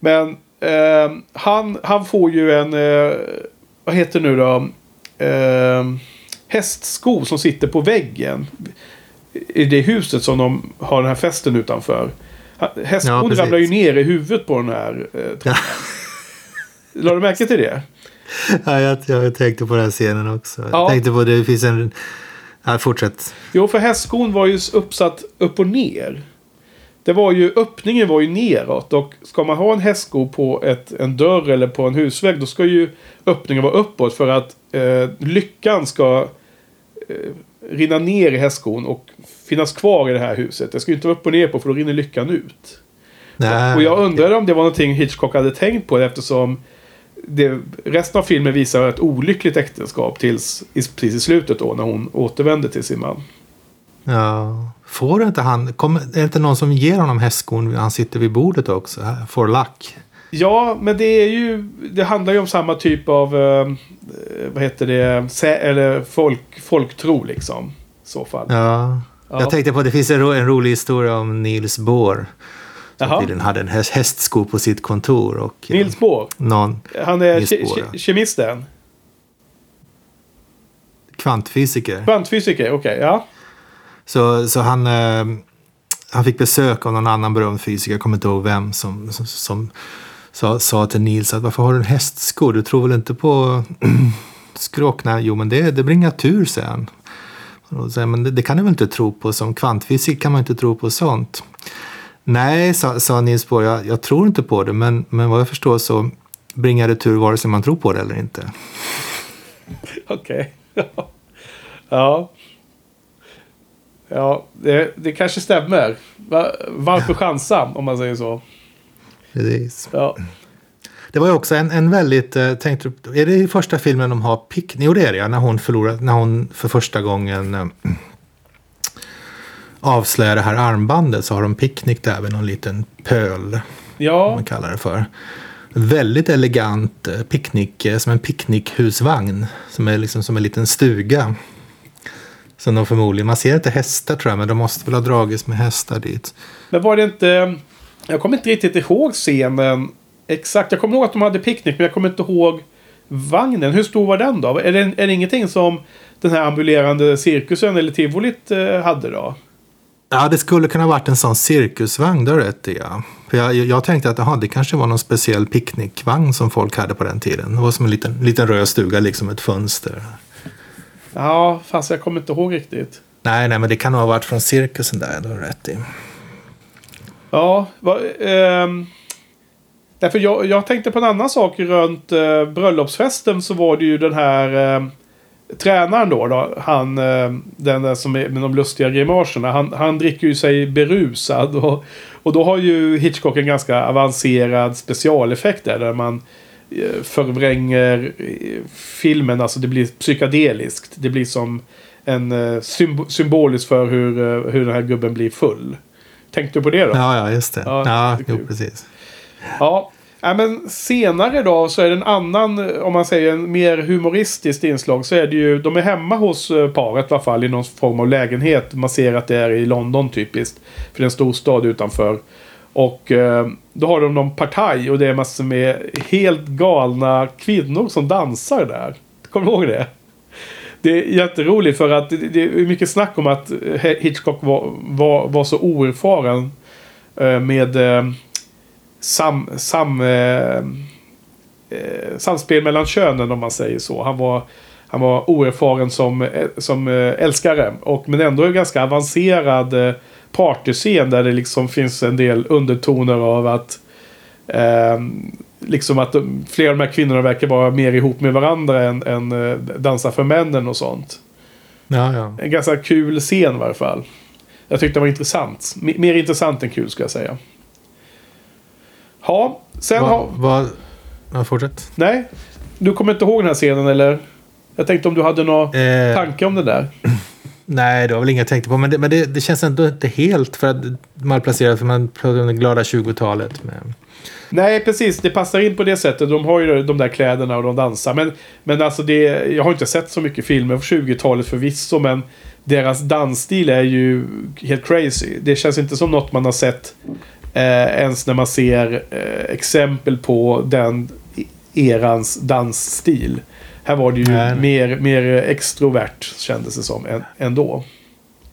Men eh, han, han får ju en, eh, vad heter det nu då? Eh, hästsko som sitter på väggen. I det huset som de har den här festen utanför. Ja, Hästskon precis. ramlar ju ner i huvudet på den här eh. Lade du märke till det? Ja, jag, jag tänkte på den här scenen också. Ja. Jag tänkte på det finns en... Ja, fortsätt. Jo, för hästskon var ju uppsatt upp och ner. Det var ju, öppningen var ju neråt och ska man ha en hästsko på ett, en dörr eller på en husvägg då ska ju öppningen vara uppåt för att eh, lyckan ska eh, rinna ner i hästskon och finnas kvar i det här huset. Det ska ju inte vara upp och ner på för då rinner lyckan ut. Nej, Och jag undrade om det var någonting Hitchcock hade tänkt på eftersom det, resten av filmen visar ett olyckligt äktenskap tills precis i slutet då när hon återvände till sin man. Ja. Får inte han... Kommer, är det inte någon som ger honom hästskon när han sitter vid bordet också? For luck. Ja, men det är ju... Det handlar ju om samma typ av... Eh, vad heter det? Sä, eller folk, folktro liksom. I så fall. Ja. Ja. Jag tänkte på det finns en, ro, en rolig historia om Niels Bohr. Som tydligen hade en häst, hästsko på sitt kontor. Och, eh, Nils Bohr. Någon Han är Niels Bohr, ke, ja. kemisten. kvantfysiker. Kvantfysiker, okej. ja. Så, så han, eh, han fick besök av någon annan berömd fysiker, jag kommer inte ihåg vem, som, som, som sa, sa till Nils att varför har du en hästsko? Du tror väl inte på skrock? Nej, jo men det, det bringar tur, säger han. Och säger men det, det kan du väl inte tro på? Som kvantfysik kan man inte tro på sånt. Nej, sa, sa Nils Bohr, jag, jag tror inte på det, men, men vad jag förstår så bringar det tur vare sig man tror på det eller inte. Okej. ja. Ja, det, det kanske stämmer. Va, varför chansa, om man säger så? Precis. Ja. Det var ju också en, en väldigt, eh, tänkte är det i första filmen de har picknick? Jo det är det ja, när hon förlorar, när hon för första gången eh, avslöjar det här armbandet så har de picknick där vid någon liten pöl, Ja, man kallar det för. Väldigt elegant eh, picknick, eh, som en picknickhusvagn, som är liksom som en liten stuga. Som de förmodligen, man ser inte hästar tror jag, men de måste väl ha dragits med hästar dit. men var det inte... Jag kommer inte riktigt ihåg scenen exakt. Jag kommer ihåg att de hade picknick, men jag kommer inte ihåg vagnen. Hur stor var den då? Är det, är det ingenting som den här ambulerande cirkusen eller tivolit eh, hade då? Ja, det skulle kunna varit en sån cirkusvagn, du rätt i. Ja. För jag, jag tänkte att aha, det kanske var någon speciell picknickvagn som folk hade på den tiden. Det var som en liten, liten röd stuga, liksom ett fönster. Ja, fast jag kommer inte ihåg riktigt. Nej, nej, men det kan nog ha varit från cirkusen där, det har rätt i. Ja, va, ehm, därför jag, jag tänkte på en annan sak runt eh, bröllopsfesten så var det ju den här ehm, tränaren då, då han, eh, den där som är med de lustiga grimaserna, han, han dricker ju sig berusad. Och, och då har ju Hitchcock en ganska avancerad specialeffekt där, där man eh, förvränger eh, filmen, alltså det blir psykedeliskt. Det blir som en symb symboliskt för hur, hur den här gubben blir full. Tänkte du på det då? Ja, ja just det. Ja, ja jo, precis. Ja, Ja, men senare då så är det en annan, om man säger en mer humoristiskt inslag. Så är det ju, de är hemma hos eh, paret i alla fall i någon form av lägenhet. Man ser att det är i London typiskt. För det är en stor stad utanför. Och eh, då har de någon partaj och det är massor med helt galna kvinnor som dansar där. Kommer du ihåg det? Det är jätteroligt för att det, det är mycket snack om att Hitchcock var, var, var så oerfaren eh, med eh, sam, sam, eh, eh, samspel mellan könen om man säger så. Han var, han var oerfaren som, eh, som eh, älskare. Och, men ändå en ganska avancerad eh, partyscen där det liksom finns en del undertoner av att eh, liksom att flera av de här kvinnorna verkar vara mer ihop med varandra än, än eh, dansa för männen och sånt. Ja, ja. En ganska kul scen i varje fall. Jag tyckte det var intressant. M mer intressant än kul ska jag säga. Ja, sen va, har... Va, ja, fortsätt. Nej, du kommer inte ihåg den här scenen eller? Jag tänkte om du hade någon eh, tanke om det där. Nej, det var väl inget jag tänkte på. Men det, men det, det känns ändå inte helt för att malplacerat. För man pratar om det glada 20-talet. Men... Nej, precis. Det passar in på det sättet. De har ju de där kläderna och de dansar. Men, men alltså det, jag har inte sett så mycket filmer från 20-talet förvisso. Men deras dansstil är ju helt crazy. Det känns inte som något man har sett Eh, ens när man ser eh, exempel på den e-, erans dansstil. Här var det ju nej, Mer, mer extrovert kändes det som än, ändå.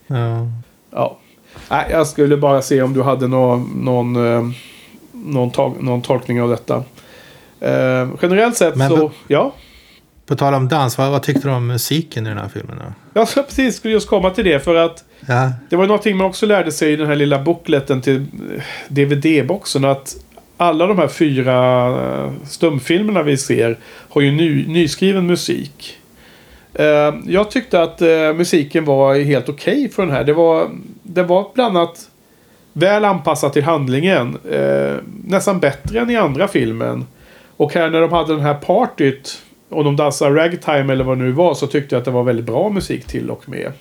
Ja. ja. Nej, jag skulle bara se om du hade någon, någon, eh, någon, tol någon tolkning av detta. Eh, generellt sett Men så, ja. På tal om dans, vad, vad, tyckte du om musiken i den här filmen? Då? Jag ska precis skulle just komma till det för att ja. det var någonting man också lärde sig i den här lilla bookleten till eh, DVD-boxen att alla de här fyra eh, stumfilmerna vi ser har ju ny, nyskriven musik. Eh, jag tyckte att eh, musiken var helt okej okay för den här. Det var, det var bland annat väl anpassat till handlingen. Nästan bättre än i andra filmen. Och här när de hade den här partyt och de dansar ragtime eller vad det nu var så tyckte jag att det var väldigt bra musik till och med.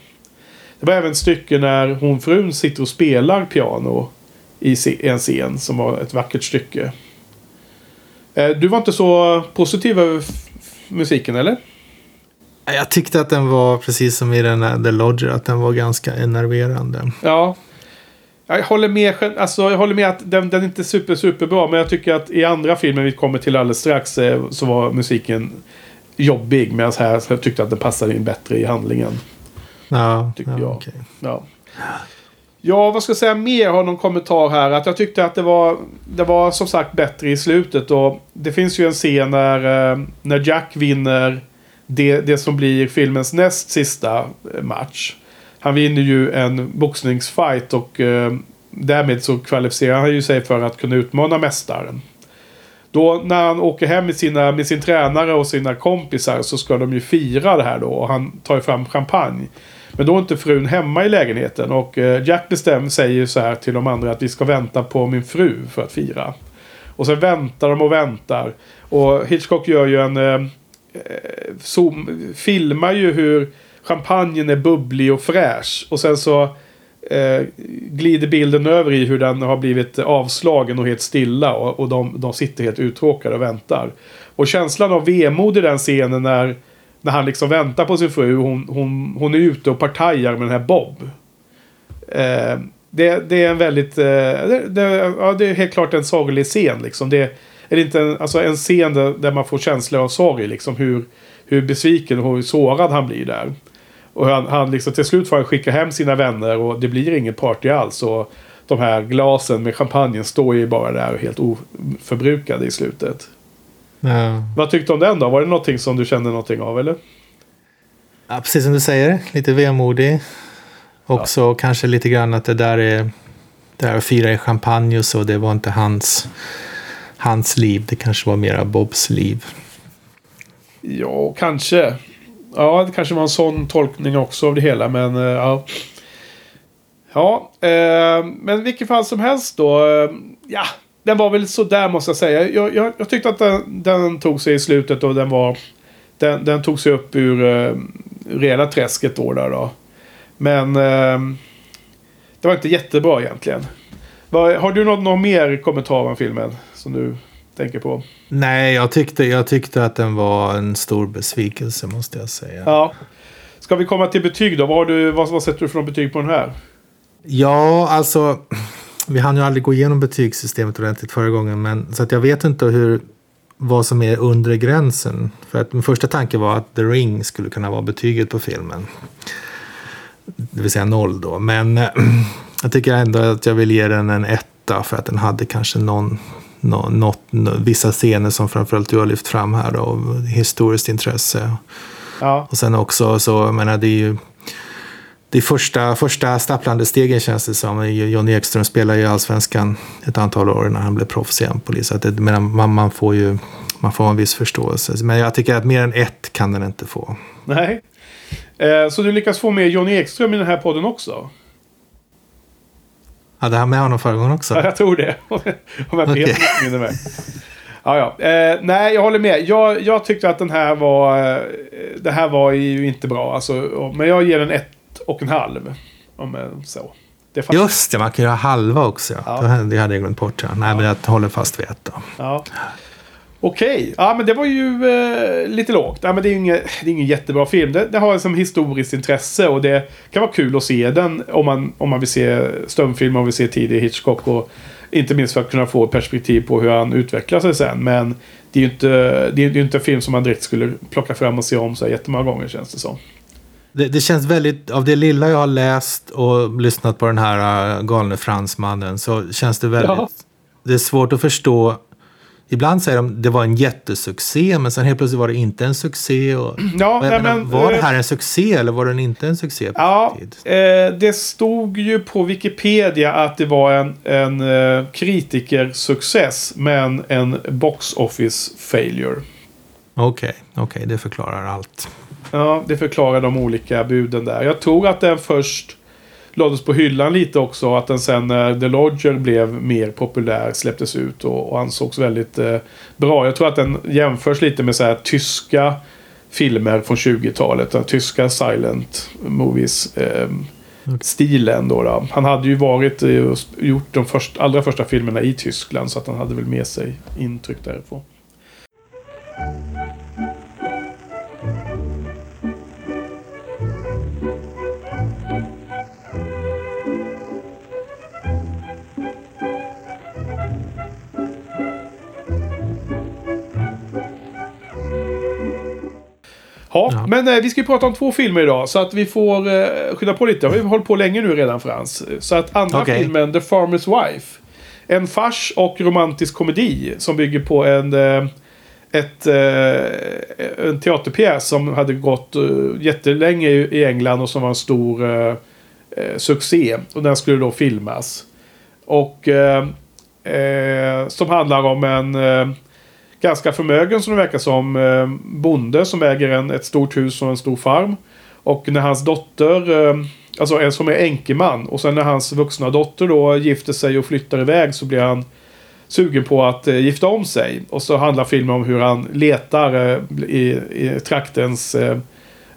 Det var även stycken när hon frun sitter och spelar piano i en scen som var ett vackert stycke. Eh, du var inte så positiv över musiken eller? Jag tyckte att den var precis som i den här The Lodger, att den var ganska enerverande. Ja, jag håller med, alltså, jag håller med att den, den är inte super, super bra. Men jag tycker att i andra filmer vi kommer till alldeles strax eh, så var musiken jobbig. Medan här så jag tyckte att den passade in bättre i handlingen. Ja, tycker ja, jag. Okay. Ja. Ja, vad ska jag säga mer? Har någon kommentar här. Att jag tyckte att det var, det var som sagt bättre i slutet. Och det finns ju en scen när, eh, när Jack vinner det, det som blir filmens näst sista eh, match. Han vinner ju en boxningsfight och eh, därmed så kvalificerar han ju sig för att kunna utmana mästaren. Då när han åker hem med, sina, med sin tränare och sina kompisar så ska de ju fira det här då. Och han tar ju fram champagne. Men då är inte frun hemma i lägenheten. Och eh, Jack bestämmer säger så här till de andra att vi ska vänta på min fru för att fira. Och sen väntar de och väntar. Och Hitchcock gör ju en... Eh, eh zoom, filmar ju hur champagnen är bubblig och fräsch. Och sen så eh, glider bilden över i hur den har blivit avslagen och helt stilla. Och, och de, de sitter helt uttråkade och väntar. Och känslan av vemod i den scenen när, när han liksom väntar på sin fru. Hon, hon, hon är ute och partajar med den här Bob. Eh, det, det är en väldigt... Eh, det, det, ja, det är helt klart en sorglig scen. Liksom. Det är inte en, alltså en scen där, där man får känslor av sorg. Liksom, hur, hur besviken och hur sårad han blir där. Och han, han liksom, till slut får han skicka hem sina vänner och det blir ingen party alls. Och de här glasen med champagnen står ju bara där helt oförbrukade i slutet. Ja. Vad tyckte du om den då? Var det någonting som du kände någonting av eller? Ja, precis som du säger. Lite vemodig. Också ja. kanske lite grann att det där är... Det här att fira i champagne och så, det var inte hans, hans liv. Det kanske var mera Bobs liv. Ja, kanske ja, det kanske var en sån tolkning också av det hela. Men eh, ja. Ja, eh, men vilket fall som helst då. Eh, ja, den var väl sådär måste jag säga. Jag, jag, jag tyckte att den, den, tog sig i slutet och den var... Den, den tog sig upp ur eh, rena träsket då. Där, då. Men eh, det var inte jättebra egentligen. Var, har du någon, någon mer kommentar om filmen som du tänker på? Nej, jag tyckte, jag tyckte att den var en stor besvikelse måste jag säga. Ja. Ska vi komma till betyg då? Vad, har du, vad, vad sätter du för betyg på den här? Ja, alltså. Vi hann ju aldrig gå igenom betygssystemet ordentligt förra gången. Men, så att jag vet inte hur, vad som är undre gränsen. För att min första tanke var att The Ring skulle kunna vara betyget på filmen. Det vill säga noll då. Men jag tycker ändå att jag vill ge den en etta. För att den hade kanske någon, någon, något, vissa scener som framförallt du har lyft fram här. Då, historiskt intresse. Ja. Och sen också så, jag menar det är ju det är första, första stapplande stegen känns det som. Johnny Ekström spelar ju allsvenskan ett antal år när han blev proffs igen polis. Så det, man, man, får ju man får en viss förståelse. Men jag tycker att mer än ett kan den inte få. Nej. Eh, så du lyckas få med Johnny Ekström i den här podden också? Hade han med honom förra gången också? Ja, jag tror det. Om jag okay. minns med. Ja, ja. Eh, nej, jag håller med. Jag, jag tyckte att den här var... Eh, det här var ju inte bra. Alltså, men jag ger den ett och en halv. Om så. Det Just det, man kan göra halva också. Ja. Det hade jag glömt bort. Ja. Nej, ja. men jag håller fast vid ett. Ja. Okej, okay. ja men det var ju eh, lite lågt. Ja, men det är ju ingen, det är ingen jättebra film. Det, det har som historiskt intresse och det kan vara kul att se den om man, om man vill se stumfilm och vill se tidig Hitchcock. Och inte minst för att kunna få perspektiv på hur han utvecklar sig sen. Men det är ju inte, det är, det är inte en film som man direkt skulle plocka fram och se om så jättemånga gånger känns det som. Det, det, känns väldigt, av det lilla jag har läst och lyssnat på den här uh, galne fransmannen så känns det väldigt, ja. det är svårt att förstå. Ibland säger de att det var en jättesuccé men sen helt plötsligt var det inte en succé. Och, ja, nej, menar, men, var det här en succé eller var den inte en succé? ja, eh, det stod ju på Wikipedia att det var en, en eh, kritikersuccess men en box office failure. Okej, okay, okej, okay, det förklarar allt. Ja, det förklarar de olika buden där. Jag tror att den först lades på hyllan lite också. Att den sen när The Lodger blev mer populär släpptes ut och, och ansågs väldigt eh, bra. Jag tror att den jämförs lite med så här tyska filmer från 20-talet. Den tyska silent movies. Eh, stilen då, då, Han hade ju varit och gjort de först, allra första filmerna i Tyskland så att han hade väl med sig intryck därifrån. Ha, ja, men eh, vi ska ju prata om två filmer idag. Så att vi får eh, skynda på lite. Vi har hållit på länge nu redan Frans. Så att andra okay. filmen, The Farmer's Wife. En fars och romantisk komedi som bygger på en, eh, ett, eh, en teaterpjäs som hade gått uh, jättelänge i England och som var en stor uh, succé. Och den skulle då filmas. Och uh, som handlar om en ganska förmögen som det verkar som. Eh, bonde som äger en, ett stort hus och en stor farm. Och när hans dotter, eh, alltså en som är enkeman. Och sen när hans vuxna dotter då gifter sig och flyttar iväg så blir han sugen på att eh, gifta om sig. Och så handlar filmen om hur han letar eh, i, i traktens eh,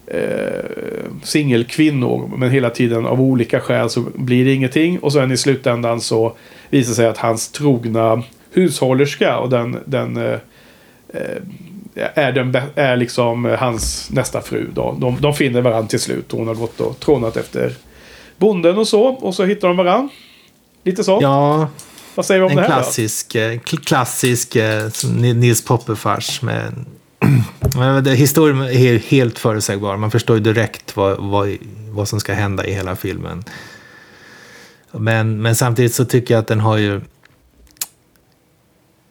eh singelkvinnor. Men hela tiden av olika skäl så blir det ingenting. Och sen i slutändan så visar det sig att hans trogna hushållerska och den, den Eh, är, den, är liksom hans nästa fru. Då. De, de finner varandra till slut. Hon har gått och trånat efter bonden och så. Och så hittar de varandra. Lite så. Ja. Vad säger vi om en det här klassisk, då? Eh, klassisk eh, Nils Poppe-fars med Historien är helt förutsägbar. Man förstår ju direkt vad, vad, vad som ska hända i hela filmen. Men, men samtidigt så tycker jag att den har ju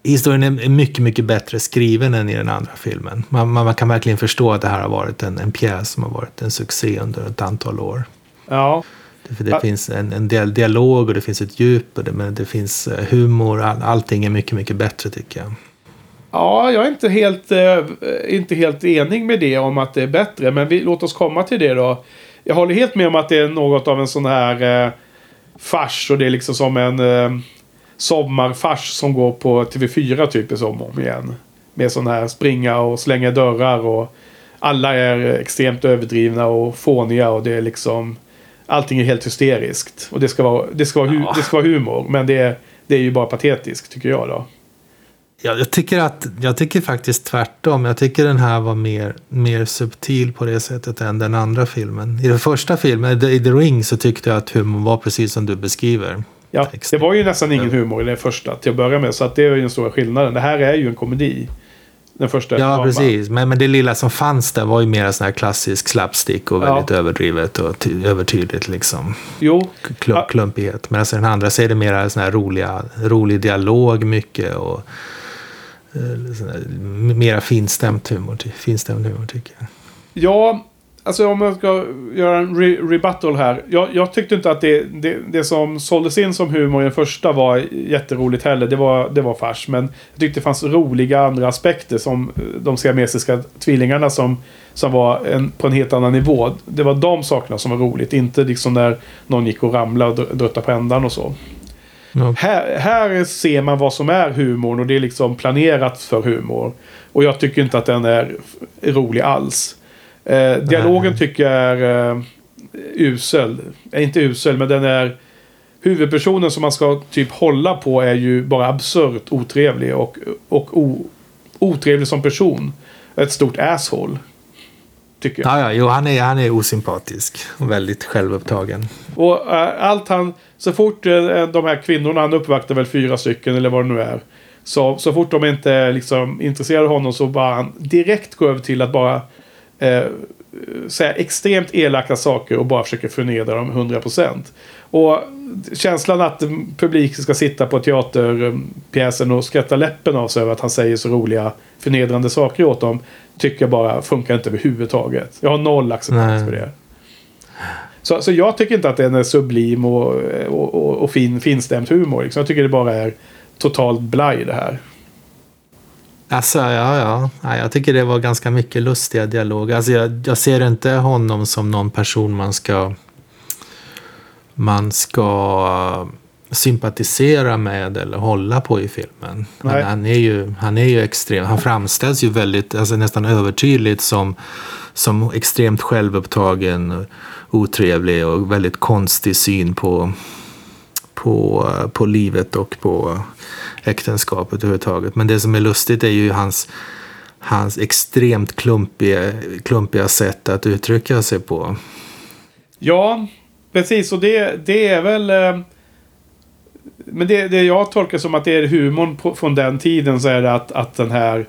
historien är mycket, mycket bättre skriven än i den andra filmen. Man, man, kan verkligen förstå att det här har varit en, en pjäs som har varit en succé under ett antal år. Ja. Det, det ja. finns en, en del dialog och det finns ett djup och det, men det finns eh, humor. All, allting är mycket, mycket bättre tycker jag. Ja, jag är inte helt, eh, inte helt enig med det om att det är bättre. Men vi, låt oss komma till det då. Jag håller helt med om att det är något av en sån här eh, fars. Och det är liksom som en eh, sommarfars som går på TV4 typ i som om igen. Med sån här springa och slänga dörrar och alla är extremt överdrivna och fåniga och det är liksom allting är helt hysteriskt. Och det ska vara, det ska vara, hu, det ska vara humor. Men det är, det är ju bara patetiskt tycker jag då. Ja, jag, tycker att, jag tycker faktiskt tvärtom. Jag tycker den här var mer, mer subtil på det sättet än den andra filmen. I den första filmen, i The Ring, så tyckte jag att humorn var precis som du beskriver. Ja, det var ju nästan ingen humor i den första till att börja med. Så att det är ju den stora skillnaden. Det här är ju en komedi. Den första. Ja, precis. Men, men det lilla som fanns där var ju mer sån här klassisk slapstick och väldigt ja. överdrivet och övertydligt liksom. Jo. Kl klumpighet. Men alltså den andra så är det mer sån här roliga, rolig dialog mycket och eh, mera finstämt humor, finstämd humor tycker jag. Ja, Alltså om jag ska göra en re rebuttal här. Jag, jag, tyckte inte att det, det, det som såldes in som humor i den första var jätteroligt heller. Det var, det var fars. Men jag tyckte det fanns roliga andra aspekter som eh, de siamesiska tvillingarna som, som var en, på en helt annan nivå. Det var de sakerna som var roligt. Inte liksom när någon gick och ramlade och druttade på ändan och så. Mm. Här, här ser man vad som är humorn och det är liksom planerat för humor. Och jag tycker inte att den är rolig alls. Eh, dialogen Nej. tycker jag är eh, usel. Eh, inte usel, men den är... Huvudpersonen som man ska typ hålla på är ju bara absurt otrevlig och, och o, otrevlig som person. Ett stort asshole. Tycker jag. Ja, ja, jo, han är, han är osympatisk. Och väldigt självupptagen. Och äh, allt han... Så fort äh, de här kvinnorna, han uppvaktar väl fyra stycken eller vad det nu är. Så, så fort de inte är liksom intresserade av honom så bara han direkt går över till att bara eh, säga extremt elaka saker och bara försöker förnedra dem 100%. Och känslan att publiken ska sitta på teaterpjäsen och skratta läppen av sig över att han säger så roliga förnedrande saker åt dem. Tycker jag bara funkar inte överhuvudtaget. Jag har noll acceptans för det. Så, så jag tycker inte att den är sublim och, och, och, och fin, finstämd humor. Liksom. Jag tycker det bara är totalt blaj det här. Alltså, ja, ja, ja. Jag tycker det var ganska mycket lustiga dialoger. Alltså, jag, jag ser inte honom som någon person man ska man ska sympatisera med eller hålla på i filmen. Han, han, är ju, han är ju extrem. Han framställs ju väldigt, alltså nästan övertydligt som, som extremt självupptagen, otrevlig och väldigt konstig syn på, på, på livet och på äktenskapet överhuvudtaget. Men det som är lustigt är ju hans, hans extremt klumpiga, klumpiga sätt att uttrycka sig på. Ja, precis. Och det, det är väl... Eh, men det, det jag tolkar som att det är humorn på, från den tiden så är det att, att den här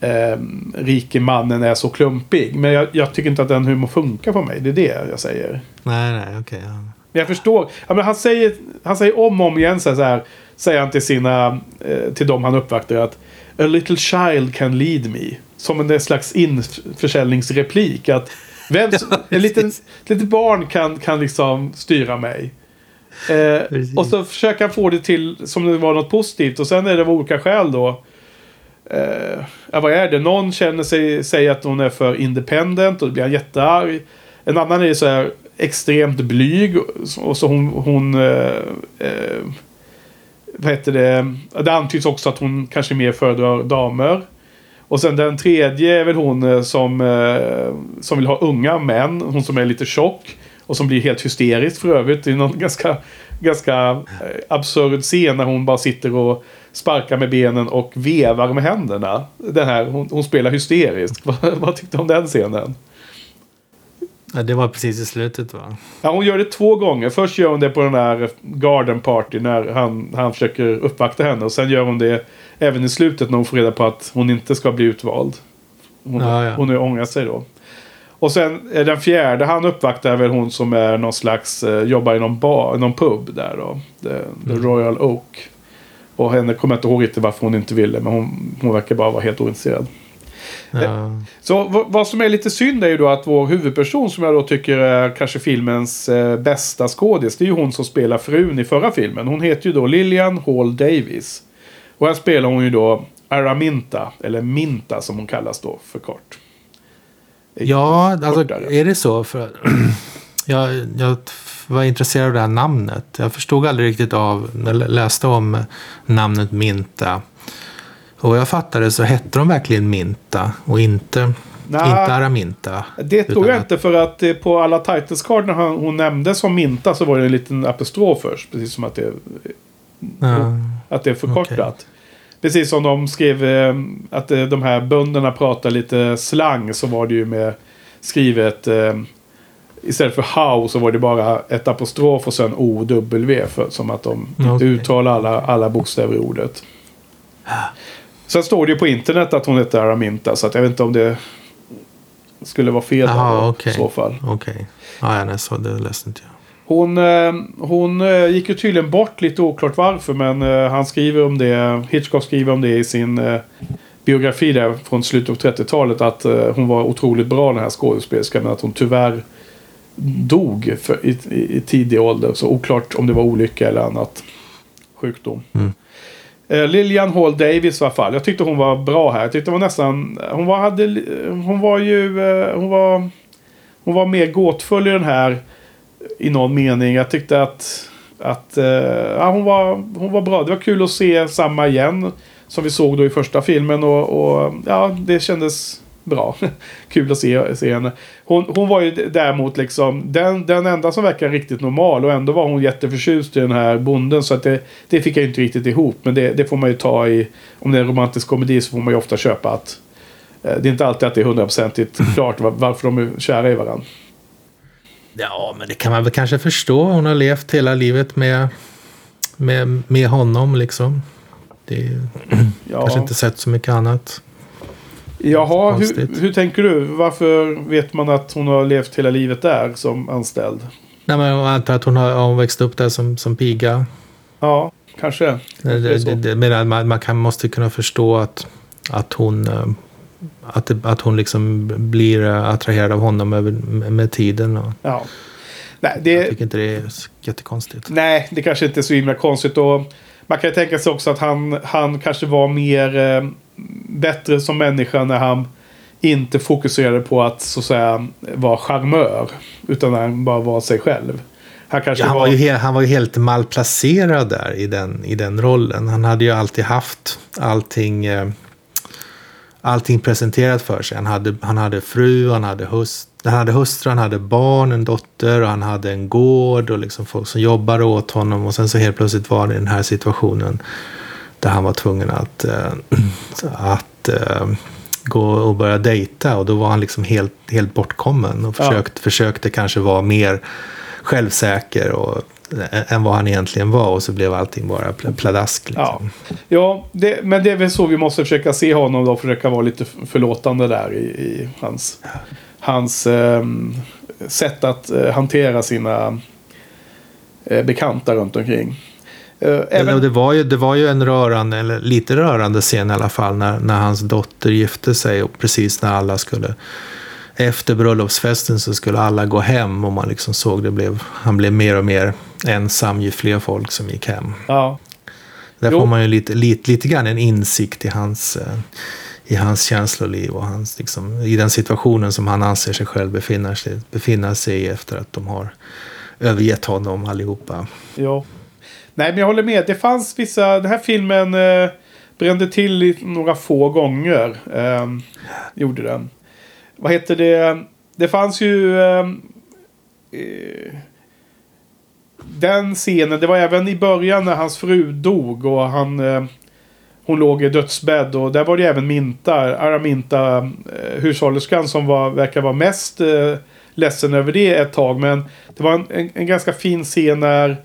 eh, rike mannen är så klumpig. Men jag, jag, tycker inte att den humorn funkar på mig. Det är det jag säger. Nej, nej, okej. Okay, ja. Men jag förstår. Ja, men han, säger, han säger om och om igen så här säger han till sina, eh, till dem han uppvaktar att A little child can lead me. Som en slags införsäljningsreplik. Att vem, en liten, litet barn kan, kan liksom styra mig. Eh, och så försöker han få det till som det var något positivt. Och sen är det av olika skäl då. Eh, ja, vad är det? Någon känner sig, säger att hon är för independent och då blir han jättearg. En annan är så här extremt blyg. Och så hon, hon eh, eh, vad heter det? Det antyds också att hon kanske mer föredrar damer. Och sen den tredje är väl hon eh, som, eh, som vill ha unga män. Hon som är lite tjock. Och som blir helt hysterisk för övrigt. Det är någon ganska, ganska eh, absurd scen när hon bara sitter och sparkar med benen och vevar med händerna. Den här, hon, hon spelar hysterisk. vad, vad tyckte du om den scenen? Ja, det var precis i slutet va? Ja, hon gör det två gånger. Först gör hon det på den här garden party när han, han försöker uppvakta henne. Och sen gör hon det även i slutet när hon får reda på att hon inte ska bli utvald. Hon, ja, ja. hon har ångrat sig då. Och sen den fjärde han uppvaktar är väl hon som är någon slags, eh, jobbar i någon, bar, någon pub där då. The, the mm. Royal Oak. Och henne kommer jag inte ihåg riktigt varför hon inte ville. Men hon, hon verkar bara vara helt ointresserad. Ja. Så vad som är lite synd är ju då att vår huvudperson som jag då tycker är kanske filmens eh, bästa skådis. Det är ju hon som spelar frun i förra filmen. Hon heter ju då Lillian Hall Davis. Och här spelar hon ju då Araminta, eller Minta som hon kallas då för kort. Ja, alltså Kortare. är det så? För, jag, jag var intresserad av det här namnet. Jag förstod aldrig riktigt av, när jag läste om namnet Minta. Och vad jag fattade så hette de verkligen Minta och inte, Nej. inte Araminta. Det tror jag att- inte för att eh, på alla titles card när hon nämndes som Minta så var det en liten apostrof först. Precis som att det, Ja, att det är förkortat. Precis som de skrev eh, att eh, de här bönderna pratar lite slang så var det ju med skrivet eh, istället för how så var det bara ett apostrof och sen o w för, som att de Okej. uttalar alla, alla bokstäver i ordet. Sen står det ju på internet att hon heter Araminta så att jag vet inte om det skulle vara fel där okej. i så fall. okej. Ja, ja, nej, så det läste inte jag. Hon, eh, hon eh, gick ju tydligen bort, lite oklart varför, men eh, han skriver om det, Hitchcock skriver om det i sin biografi där från slutet av 30-talet, att hon var otroligt bra den här skådespelerskan, men att hon tyvärr dog för, i, i, i tidig ålder. Så oklart om det var olycka eller annat. Sjukdom. Mm. Eh, Lilian Hall Davis i alla fall. Jag tyckte hon var bra här. Jag tyckte hon var nästan... Hon var, hade, hon var ju... Eh, hon var, hon var mer gåtfull i den här i någon mening. Jag tyckte att, att eh, ja, hon, var, hon var bra. Det var kul att se samma igen. Som vi såg då i första filmen. Och, och ja, det kändes bra. kul att se, se henne. Hon, hon var ju däremot liksom den, den enda som verkar riktigt normal. Och ändå var hon jätteförtjust i den här bonden. Så att det, det fick jag inte riktigt ihop. Men det, det får man ju ta i... Om det är en romantisk komedi så får man ju ofta köpa att... eh, Det är inte alltid att det är hundraprocentigt klart var- varför de är kära i varandra. Ja, men det kan man väl kanske förstå. Hon har levt hela livet med, med, med honom liksom. Det är Ja. kanske inte sett så mycket annat. Jaha, hur, hur tänker du? Varför vet man att hon har levt hela livet där som anställd? Nej, men jag antar att hon har hon växt upp där som, som piga. Ja, kanske. Det, det, det, men man, man kan, måste kunna förstå att, att hon, eh, att, att hon liksom blir eh, attraherad av honom över, med, med tiden. Och Ja. Nej, jag det, tycker inte det är jättekonstigt. nej, det kanske inte är så himla konstigt. Och man kan ju tänka sig också att han, han kanske var mer eh, bättre som människa när han inte fokuserade på att så att säga vara charmör. Utan han bara var sig själv. Han Ja, han, var... var ju han var ju helt malplacerad där i den, i den rollen. Han hade ju alltid haft allting, eh, allting presenterat för sig. Han hade, han hade fru, han hade, hust, han hade hustru, han hade barn, en dotter och han hade en gård och liksom folk som jobbade åt honom. Och sen så helt plötsligt var det i den här situationen där han var tvungen att, eh, att eh, gå och börja dejta. Och då var han liksom helt, helt bortkommen och Ja. försökte, kanske vara mer självsäker och, än vad han egentligen var. Och så blev allting bara pl- pladask. Ja, Liksom. ja det, men det är väl så vi måste försöka se honom då. Försöka vara lite förlåtande där i, i hans, hans ehm, sätt att eh, hantera sina eh, bekanta runt omkring. Eh, även, det, var ju, det var ju en rörande, eller lite rörande scen i alla fall, när, när hans dotter gifte sig och precis när alla skulle efter bröllopsfesten så skulle alla gå hem och man liksom såg det blev, han blev mer och mer ensam ju fler folk som gick hem. ja, Där Jo. får man ju lite, lite, lite grann en insikt i hans, eh, i hans känsloliv och hans, liksom, i den situationen som han anser sig själv befinna sig, befinna sig i efter att de har övergett honom allihopa. ja. Nej, men jag håller med. Det fanns vissa... Den här filmen eh, brände till några få gånger. Eh, gjorde den. Vad heter det? Det fanns ju... Eh, eh, den scenen, det var även i början när hans fru dog och han... Eh, hon låg i dödsbädd och där var det även Minta, Araminta, eh, hushållerskan som var, verkar vara mest eh, ledsen över det ett tag. Men det var en, en, en ganska fin scen när eh,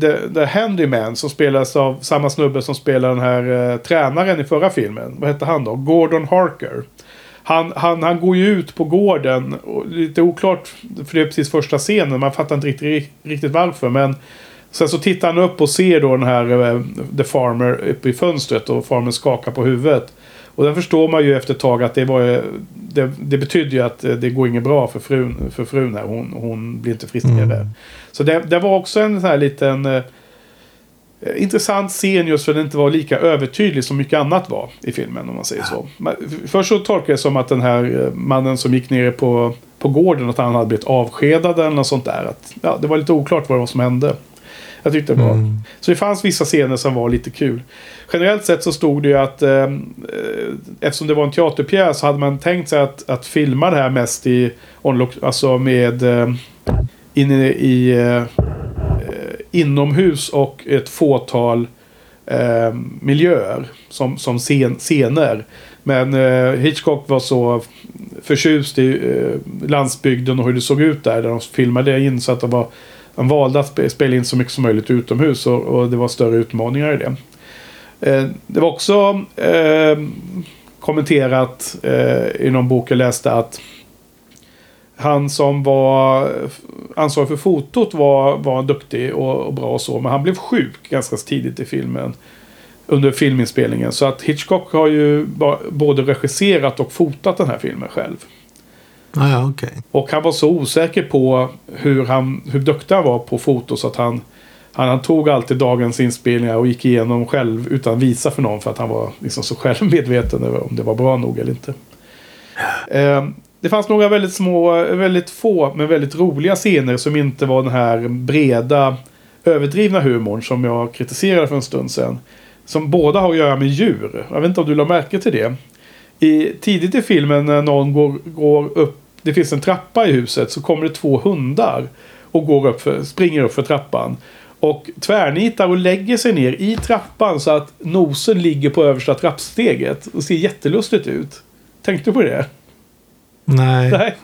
The, The Handyman som spelas av samma snubbe som spelar den här eh, tränaren i förra filmen. Vad hette han då? Gordon Harker. Han, han, han går ju ut på gården. Och lite oklart, för det är precis första scenen. Man fattar inte riktigt, riktigt varför. Men sen så tittar han upp och ser då den här eh, The Farmer uppe i fönstret. Och Farmer skakar på huvudet. Och där förstår man ju efter ett tag att det, var, det, det betyder ju att eh, det går inget bra för frun, för frun här. Hon, hon blir inte friskare. Mm. Så det, det var också en sån här liten... eh, intressant scen just för att den inte var lika övertydlig som mycket annat var i filmen. om man säger så. Först så tolkade jag det som att den här eh, mannen som gick ner på, på gården, att han hade blivit avskedad eller något sånt där. Att, ja, det var lite oklart vad det var som hände. Jag tyckte det var. Så det fanns vissa scener som var lite kul. Generellt sett så stod det ju att ehm, eh, eftersom det var en teaterpjäs så hade man tänkt sig att, att filma det här mest i onlock, alltså med eh, inne i eh, inomhus och ett fåtal eh, miljöer som, som scen, scener. Men eh, Hitchcock var så förtjust i eh, landsbygden och hur det såg ut där. Där de filmade in så att det var, han valde att spela in så mycket som möjligt utomhus och, och det var större utmaningar i det. Eh, det var också eh, kommenterat eh, i någon bok jag läste att han som var ansvarig för fotot var, var duktig och, och bra och så. Men han blev sjuk ganska tidigt i filmen. Under filminspelningen. Så att Hitchcock har ju både regisserat och fotat den här filmen själv. Ah, ja, okej. Och han var så osäker på hur, han, hur duktig han var på foto så att han, han tog alltid dagens inspelningar och gick igenom själv utan visa för någon för att han var liksom så självmedveten över om det var bra nog eller inte. Eh, det fanns några väldigt små, väldigt få men väldigt roliga scener som inte var den här breda överdrivna humorn som jag kritiserade för en stund sedan. Som båda har att göra med djur. Jag vet inte om du la märke till det. I, tidigt i filmen när någon går, går upp, det finns en trappa i huset, så kommer det två hundar och går upp för, springer upp för trappan. Och tvärnitar och lägger sig ner i trappan så att nosen ligger på översta trappsteget. Och ser jättelustigt ut. Tänkte du på det? Nej. Nej.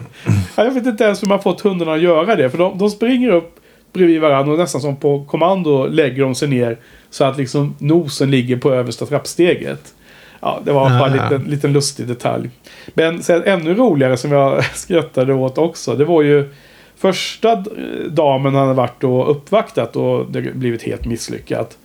Ja, Jag vet inte ens hur man fått hundarna att göra det. För de, de springer upp bredvid varandra och nästan som på kommando lägger de sig ner. Så att liksom nosen ligger på översta trappsteget. Ja, det var bara en Ja. liten, liten lustig detalj. Men sen ännu roligare som jag skrattade åt också. Det var ju första damen han hade varit och uppvaktat och det blivit helt misslyckat.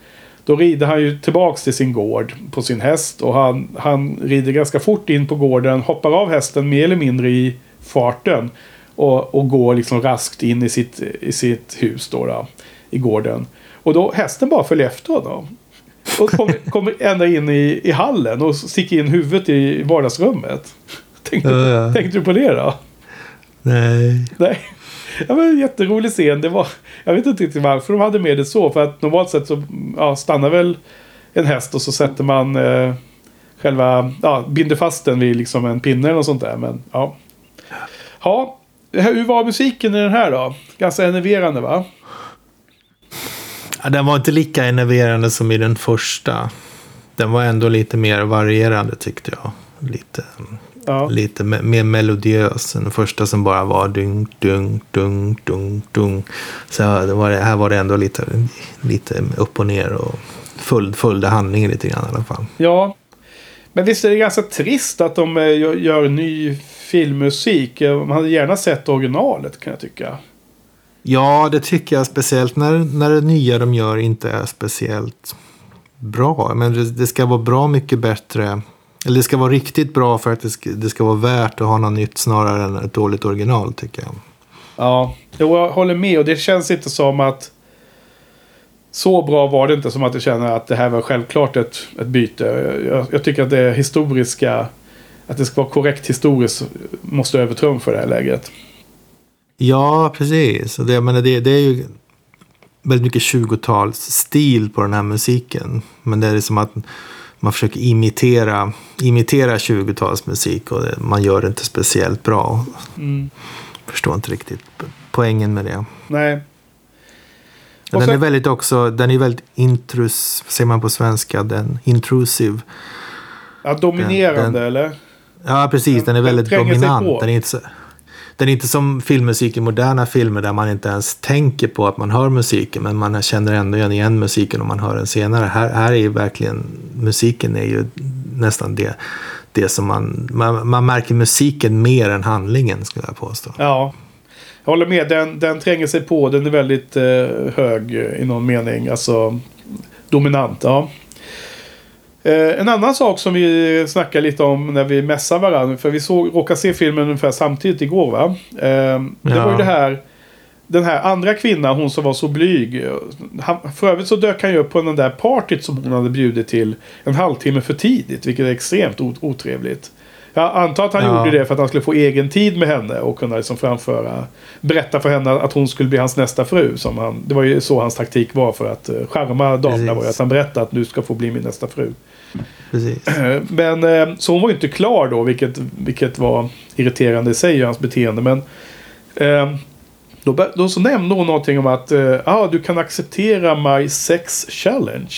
Då rider han ju tillbaks till sin gård på sin häst och han, han rider ganska fort in på gården, hoppar av hästen mer eller mindre i farten och, och går liksom raskt in i sitt, i sitt hus då, då i gården. Och då hästen bara följer efter honom. Och kommer, kommer ända in i, i hallen och sticker in huvudet i vardagsrummet. Tänkte, Ja. tänkte du på det då? Nej. Nej. Ja, men en jätterolig scen. Det var, jag vet inte riktigt varför de hade med det så. För att normalt sett så ja, stannar väl en häst och så sätter man eh, själva, ja, binder fast den vid liksom en pinne eller något sånt där. Men ja. Ja, hur var musiken i den här då? Ganska enerverande va? Ja, den var inte lika enerverande som i den första. Den var ändå lite mer varierande tyckte jag. Lite, mm. Ja. lite me- mer melodiös. än Den första som bara var dung, dung, dung, dung, dung. Så det var det, här var det ändå lite, lite upp och ner och följde, följde handlingen lite grann i alla fall. Ja. Men visst är det ganska trist att de eh, gör, gör ny filmmusik. Eh, Man hade gärna sett originalet kan jag tycka. Ja, det tycker jag speciellt när, när det nya de gör inte är speciellt bra. Men det, det ska vara bra mycket bättre. Eller det ska vara riktigt bra för att det ska, det ska vara värt att ha något nytt snarare än ett dåligt original tycker jag. Ja, jag håller med. Och det känns inte som att... Så bra var det inte som att jag känner att det här var självklart ett, ett byte. Jag, jag tycker att det historiska... Att det ska vara korrekt historiskt måste övertrumfa det här läget. Ja, precis. Det, jag menar, det, det är ju väldigt mycket 20-talsstil på den här musiken. Men det är som att man försöker imitera, imitera 20-talsmusik och man gör det inte speciellt bra. Mm. Förstår inte riktigt poängen med det. Nej. Den Och så- är väldigt också, den är väldigt intrus, vad säger man på svenska, den intrusive. Ja, dominerande Den- den- eller? Ja, precis, den är Den väldigt tränger sig dominant. Den är, inte så, den är inte som filmmusik i moderna filmer där man inte ens tänker på att man hör musiken, men man känner ändå igen musiken om man hör den senare. Här, här är ju verkligen, musiken är ju nästan det, det som man, man, man märker musiken mer än handlingen skulle jag påstå. Ja. Jag håller med. Den, den tränger sig på. Den är väldigt eh, hög i någon mening. Alltså dominant. Ja. Eh, en annan sak som vi snackade lite om när vi mässade varandra. För vi såg, råkade se filmen ungefär samtidigt igår va? Eh, det Ja. var ju det här den här andra kvinnan, hon som var så blyg. Han, för övrigt så dök han ju upp på den där partyt som hon hade bjudit till en halvtimme för tidigt. Vilket är extremt otrevligt. Jag antar att han ja. gjorde det för att han skulle få egen tid med henne och kunna liksom framföra. Berätta för henne att hon skulle bli hans nästa fru. Som han, det var ju så hans taktik var för att charma damerna. Var att han berättade att du ska få bli min nästa fru. Precis. Men uh, så hon var ju inte klar då. Vilket, vilket var irriterande i sig hans beteende. Men uh, då, då så nämnde hon någonting om att ah, du kan acceptera my sex challenge.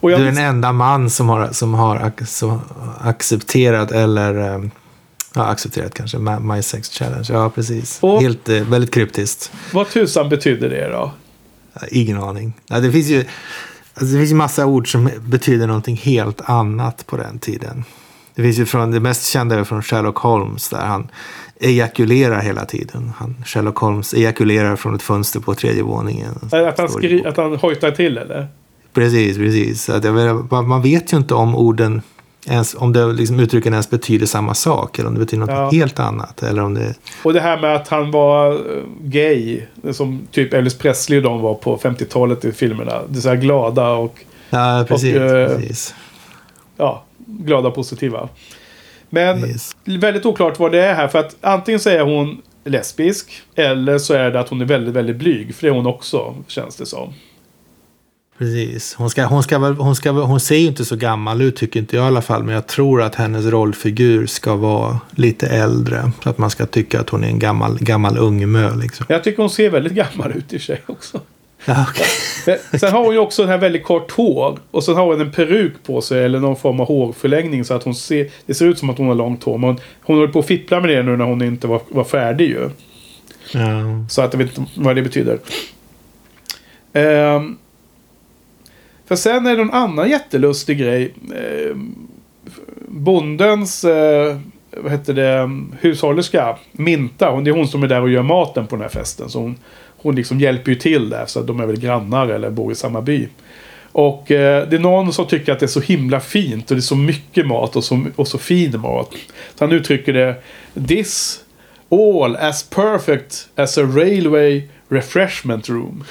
Du är den enda man som har, som har som accepterat eller um, ja, accepterat kanske My Sex Challenge. Ja, precis. Och, Helt, eh, väldigt kryptiskt. Vad tusan betyder det då? Ingen aning. Ja, det finns ju alltså, det finns ju massa ord som betyder någonting helt annat på den tiden. Det finns ju från det mest kända är från Sherlock Holmes där han ejakulerar hela tiden. Han, Sherlock Holmes ejakulerar från ett fönster på tredje våningen. Att han, skri- att han hojtar till eller? Precis, precis. Att menar, man vet ju inte om orden ens, om det liksom uttrycken ens betyder samma sak eller om det betyder något ja. helt annat. Eller om det... Och det här med att han var eh, gay, som typ Elvis Presley och de var på 50-talet i filmerna. Det är så här glada och... Ja, precis. Och, eh, precis. Ja, glada och positiva. Men yes. väldigt oklart vad det är här. För att antingen så är hon lesbisk. Eller så är det att hon är väldigt, väldigt blyg. För det är hon också, känns det som. Precis. Hon, ska, hon, ska hon, ska, hon ser ju inte så gammal ut tycker inte jag i alla fall. Men jag tror att hennes rollfigur ska vara lite äldre. Så att man ska tycka att hon är en gammal, gammal ungmö. Liksom. Jag tycker hon ser väldigt gammal ut i sig också. Ja, okay. sen har hon ju också den här väldigt kort hår. Och sen har hon en peruk på sig. Eller någon form av hårförlängning. Så att hon ser, det ser ut som att hon har långt hår. Men hon håller på att fippla med det nu när hon inte var, var färdig ju. Ja. Så att jag vet inte vad det betyder. Um, för sen är det en annan jättelustig grej. Eh, bondens, eh, vad heter det, hushållerska, Minta. Hon, det är hon som är där och gör maten på den här festen. Så hon, hon liksom hjälper ju till där. Så de är väl grannar eller bor i samma by. Och eh, det är någon som tycker att det är så himla fint och det är så mycket mat och så, och så fin mat. Så han uttrycker det. This all as perfect as a railway refreshment room.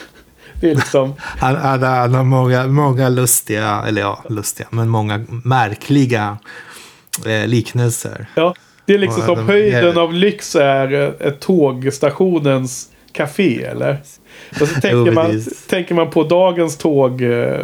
Det är liksom... han, han, han har många, många lustiga, eller ja, lustiga, men många märkliga eh, liknelser. Ja, det är liksom som höjden av lyx är eh, tågstationens café, eller? Och så tänker, jo, man, tänker man på dagens tåg, eh,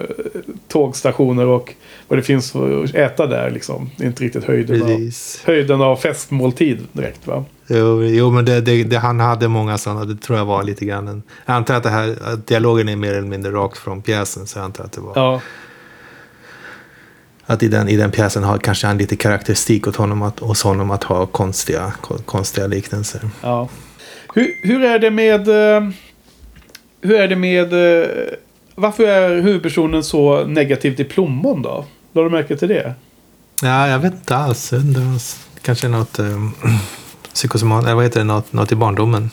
tågstationer och vad det finns att äta där. Liksom. Det är inte riktigt höjden, av, höjden av festmåltid direkt. Va? Jo, jo men det, det, det, han hade många sådana. Det tror jag var lite grann en, Jag antar att, det här, att dialogen är mer eller mindre rakt från pjäsen. Så jag antar att det var... Ja. Att i den, i den pjäsen har kanske han lite karaktäristik åt honom att, hos honom att ha konstiga, konstiga liknelser. Ja. Hur, hur är det med... Uh, hur är det med... Uh, varför är huvudpersonen så negativ till plommon då? Lade du märke till det? Ja, jag vet inte alls. Det var kanske något... Um, psykosomat, eller vad heter det, något, något i barndomen.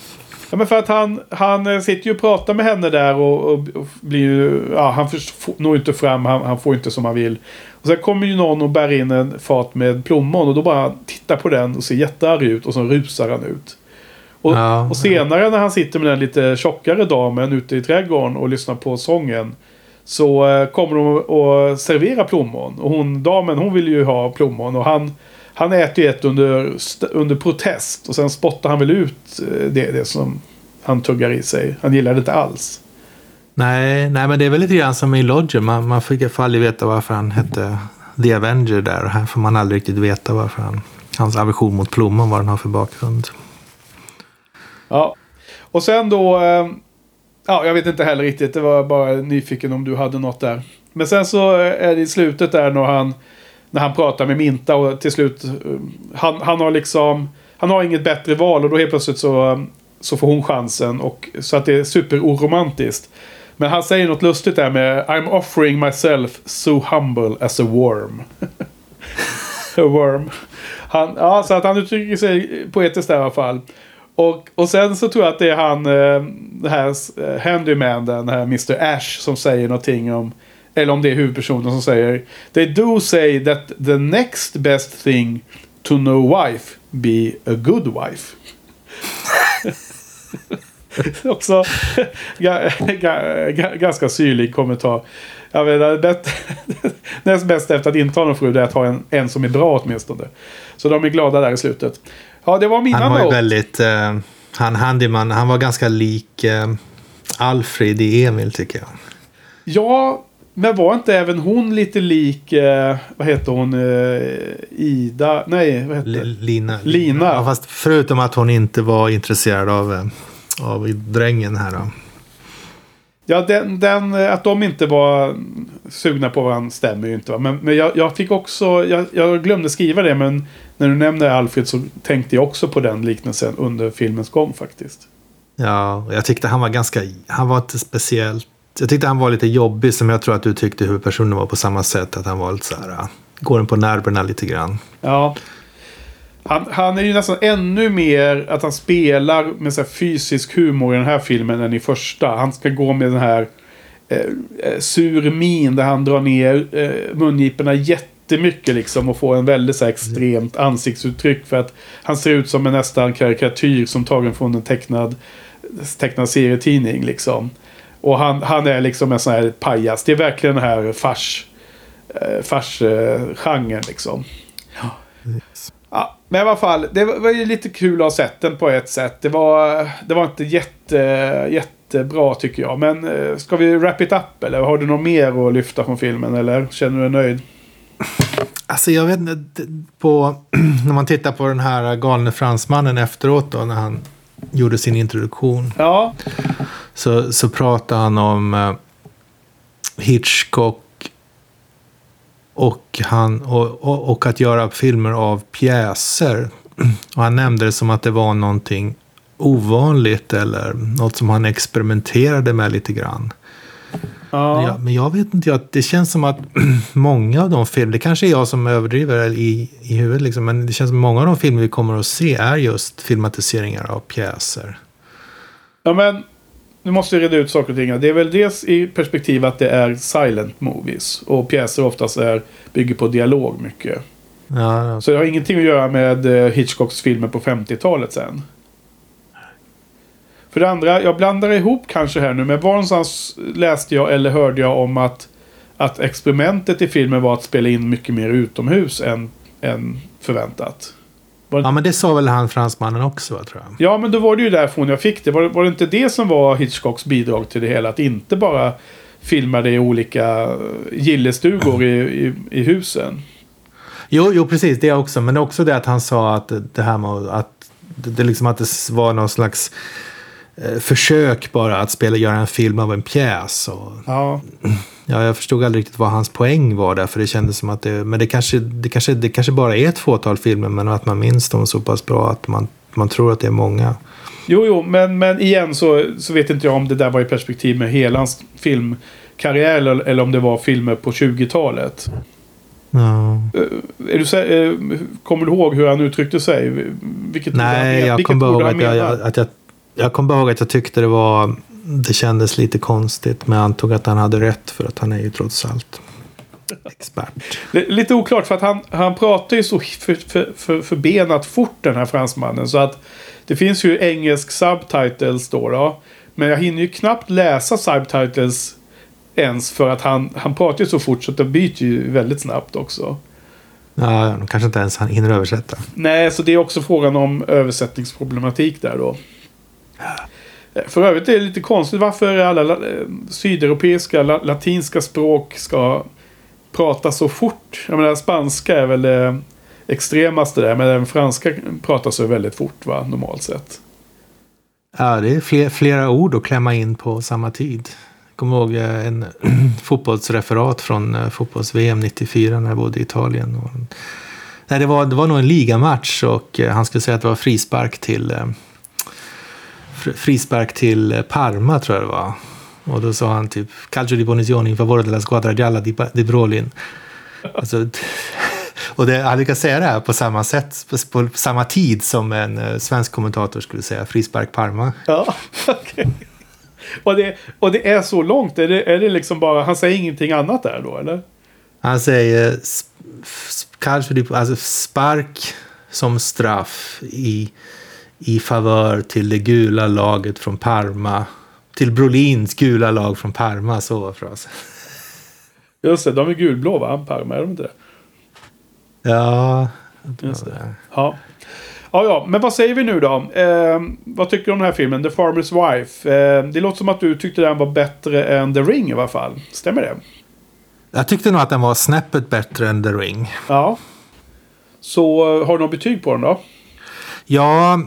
Ja, men för att han, han eh, sitter ju och pratar med henne där och, och, och blir ju... Ja, han når inte fram, han, han, får inte som han vill. Och sen kommer ju någon och bär in en fat med plommon och då bara tittar på den och ser jättearg ut och så rusar han ut. Och, ja, och senare när han sitter med den lite tjockare damen ute i trädgården och lyssnar på sången. Så eh, kommer de och serverar plommon. Och hon, damen hon vill ju ha plommon och han han äter ju ett under, under protest och sen spottar han väl ut eh, det, det som han tuggar i sig. Han gillar det inte alls. Nej, nej, men det är väl lite grann som i Lodger. Man, man fick aldrig veta varför han hette The Avenger där. Och här får man aldrig riktigt veta varför han... Hans aversion mot plommon, vad den har för bakgrund. Ja, och sen då... Eh, ja, jag vet inte heller riktigt. Det var bara nyfiken om du hade något där. Men sen så eh, är det i slutet där när han när han pratar med Minta och till slut eh, han, han har liksom han har inget bättre val och då helt plötsligt så, så får hon chansen. Och, så att det är superoromantiskt. Men han säger något lustigt där med I'm offering myself so humble as a worm. a worm. Han, ja, så att han uttrycker sig poetiskt där i alla fall. Och, och sen så tror jag att det är han, eh, det här eh, handyman, den här Mr. Ash som säger någonting om eller om det är huvudpersonen som säger They do say that the next best thing to no wife be a good wife. Också ganska syrlig kommentar. Jag menar, näst bäst efter att inte ha någon fru det är att ha en, en som är bra åtminstone. Så de är glada där i slutet. Ja, det var mina Han var ju väldigt... Eh, han, Handyman, han var ganska lik eh, Alfred i Emil tycker jag. Ja, men var inte även hon lite lik, eh, vad heter hon, eh, Ida? Nej, vad heter L- Lina. Lina. Ja, fast förutom att hon inte var intresserad av, eh, av drängen här då. Ja, den, den, eh, att de inte var sugna på varandra stämmer ju inte. Va? Men, men jag, jag fick också, jag, jag glömde skriva det, men när du nämnde Alfred så tänkte jag också på den liknelsen under filmens gång faktiskt. Ja, jag tyckte han var ganska... Han var inte speciellt... Jag tyckte han var lite jobbig som jag tror att du tyckte huvudpersonen var på samma sätt. Att han var lite så här... ah, Går den på nerverna lite grann. Ja. Han, han är ju nästan ännu mer att han spelar med så fysisk humor i den här filmen än i första. Han ska gå med den här eh, eh, sur min där han drar ner eh, mungiporna jättemycket liksom och får en väldigt så här, extremt ansiktsuttryck för att han ser ut som en nästan karikatyr som tagen från en tecknad, tecknad serietidning liksom. Och han, han är liksom en sån här pajas. Det är verkligen den här fars, eh, fars eh, liksom. Ja, men i alla fall, det var var ju lite kul att ha sett den på ett sätt. Det var, det var inte jätte, jättebra tycker jag. Men eh, ska vi wrap it up eller har du något mer att lyfta från filmen eller känner du dig nöjd? Alltså jag vet inte, på, när man tittar på den här galne fransmannen efteråt då, när han gjorde sin introduktion. Ja, Så, så pratade han om eh, Hitchcock och, han, och, och, och att göra filmer av pjäser. Och han nämnde det som att det var någonting ovanligt eller något som han experimenterade med lite grann. Ja. Men, jag, men jag vet inte, jag, det känns som att många av de filmer, det kanske är jag som överdriver i, i huvudet, liksom, men det känns som att många av de filmer vi kommer att se är just filmatiseringar av pjäser. ja men nu måste vi reda ut saker och ting. Det är väl dels i perspektiv att det är silent movies. Och pjäser oftast är, bygger på dialog mycket. Ja, Så det har ingenting att göra med eh, Hitchcocks filmer på 50-talet sen. För det andra, jag blandar ihop kanske här nu, men var någonstans läste jag eller hörde jag om att, att experimentet i filmen var att spela in mycket mer utomhus än, än förväntat. ja, men det sa väl han fransmannen också, tror jag. Ja, men då var det ju därifrån jag fick det. Var, var det inte det som var Hitchcocks bidrag till det hela? Att inte bara filma det i olika eh, gillestugor i, i, i husen. Jo, jo, precis, det också. Men också det att han sa att det här med att det, liksom att det var någon slags försök bara att spela, göra en film av en pjäs. Och, Ja, Ja, jag förstod aldrig riktigt vad hans poäng var där, för det kändes som att det... Men det kanske, det kanske, det kanske bara är ett fåtal filmer, men att man minns dem så pass bra att man, man tror att det är många. Jo, jo, men, men igen så, så vet inte jag om det där var i perspektiv med hela hans filmkarriär eller, eller om det var filmer på 20-talet. Ja. Eh, Är du, eh, kommer du ihåg hur han uttryckte sig? Vilket Nej, jag kommer bara ihåg att jag, att jag, jag kommer ihåg att jag tyckte det var... Det kändes lite konstigt, men jag antog att han hade rätt för att han är ju trots allt expert. Lite oklart för att han, han pratar ju så för, för, för, förbenat fort den här fransmannen. Så att det finns ju engelsk subtitles då. då men jag hinner ju knappt läsa subtitles ens för att han, han pratar ju så fort så att det byter ju väldigt snabbt också. Ja, kanske inte ens han hinner översätta. Nej, så det är också frågan om översättningsproblematik där då. För övrigt är det lite konstigt varför alla la- eh, sydeuropeiska, la, latinska språk ska prata så fort. Jag menar, spanska är väl det extremaste där, men även franska pratar så väldigt fort va, normalt sett. Ja, det är fler, flera ord att klämma in på samma tid. Jag kommer ihåg eh, en fotbollsreferat från eh, fotbolls-VM 94 när jag bodde i Italien. Och, nej, det, var, det var nog en ligamatch och han skulle säga att det var frispark till, eh, frispark till eh, Parma tror jag det var. Och då sa han typ Calcio di punizione in favore della squadra gialla di, di Brolin. Alltså, och det, han lyckas säga det här på samma sätt, på, på samma tid som en eh, svensk kommentator skulle säga frispark Parma. Ja, okej. Och, det, och det är så långt? Är det, är det liksom bara, han säger ingenting annat där då eller? Han säger sp- sp- kanske alltså spark som straff i, i favör till det gula laget från Parma. Till Brolins gula lag från Parma, så var frasen. Just det, de är gulblå va? Parma, är de inte det? Ja, Just det. Ja. Ja, ja, men vad säger vi nu då? Eh, vad tycker du om den här filmen? The Farmer's Wife. Eh, det låter som att du tyckte den var bättre än The Ring i alla fall. Stämmer det? Jag tyckte nog att den var snäppet bättre än The Ring. Ja. Så har du något betyg på den då? Ja,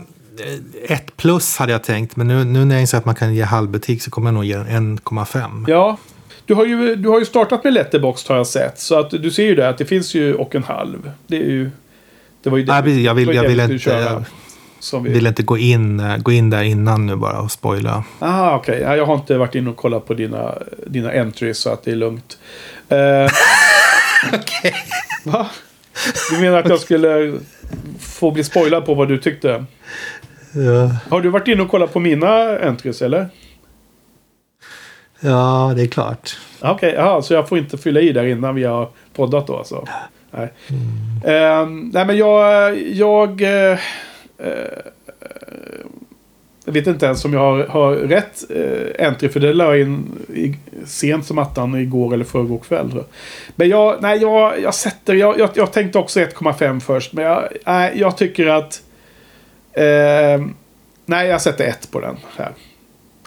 ett plus hade jag tänkt. Men nu, nu när jag inser att man kan ge halvbetyg så kommer jag nog ge den 1,5. Ja. Du har, ju, du har ju startat med Letterboxd har jag sett. Så att du ser ju det att det finns ju och en halv. Det är ju... Det var ju det, Nej, jag vill, jag vill inte, köra, som vi... vill inte gå, in, eh, gå in där innan nu bara och spoila. Ah, okej. Ja, jag har inte varit inne och kollat på dina, dina entries så att det är lugnt. Eh, Okej. va? Du menar att jag skulle få bli spoilad på vad du tyckte? Ja, Har du varit inne och kollat på mina entries eller? ja, det är klart. Okej, okay, så jag får inte fylla i där innan vi har poddat då alltså? Nej. Eh, nej men jag... Jag, eh, jag vet inte ens om jag har, har rätt eh, entry för det la jag in i, sent som attan igår eller förrgår kväll. Men jag, nej, jag, jag sätter... Jag, jag, jag tänkte också 1,5 först. Men jag, nej, jag tycker att... Eh, nej, jag sätter 1 på den här.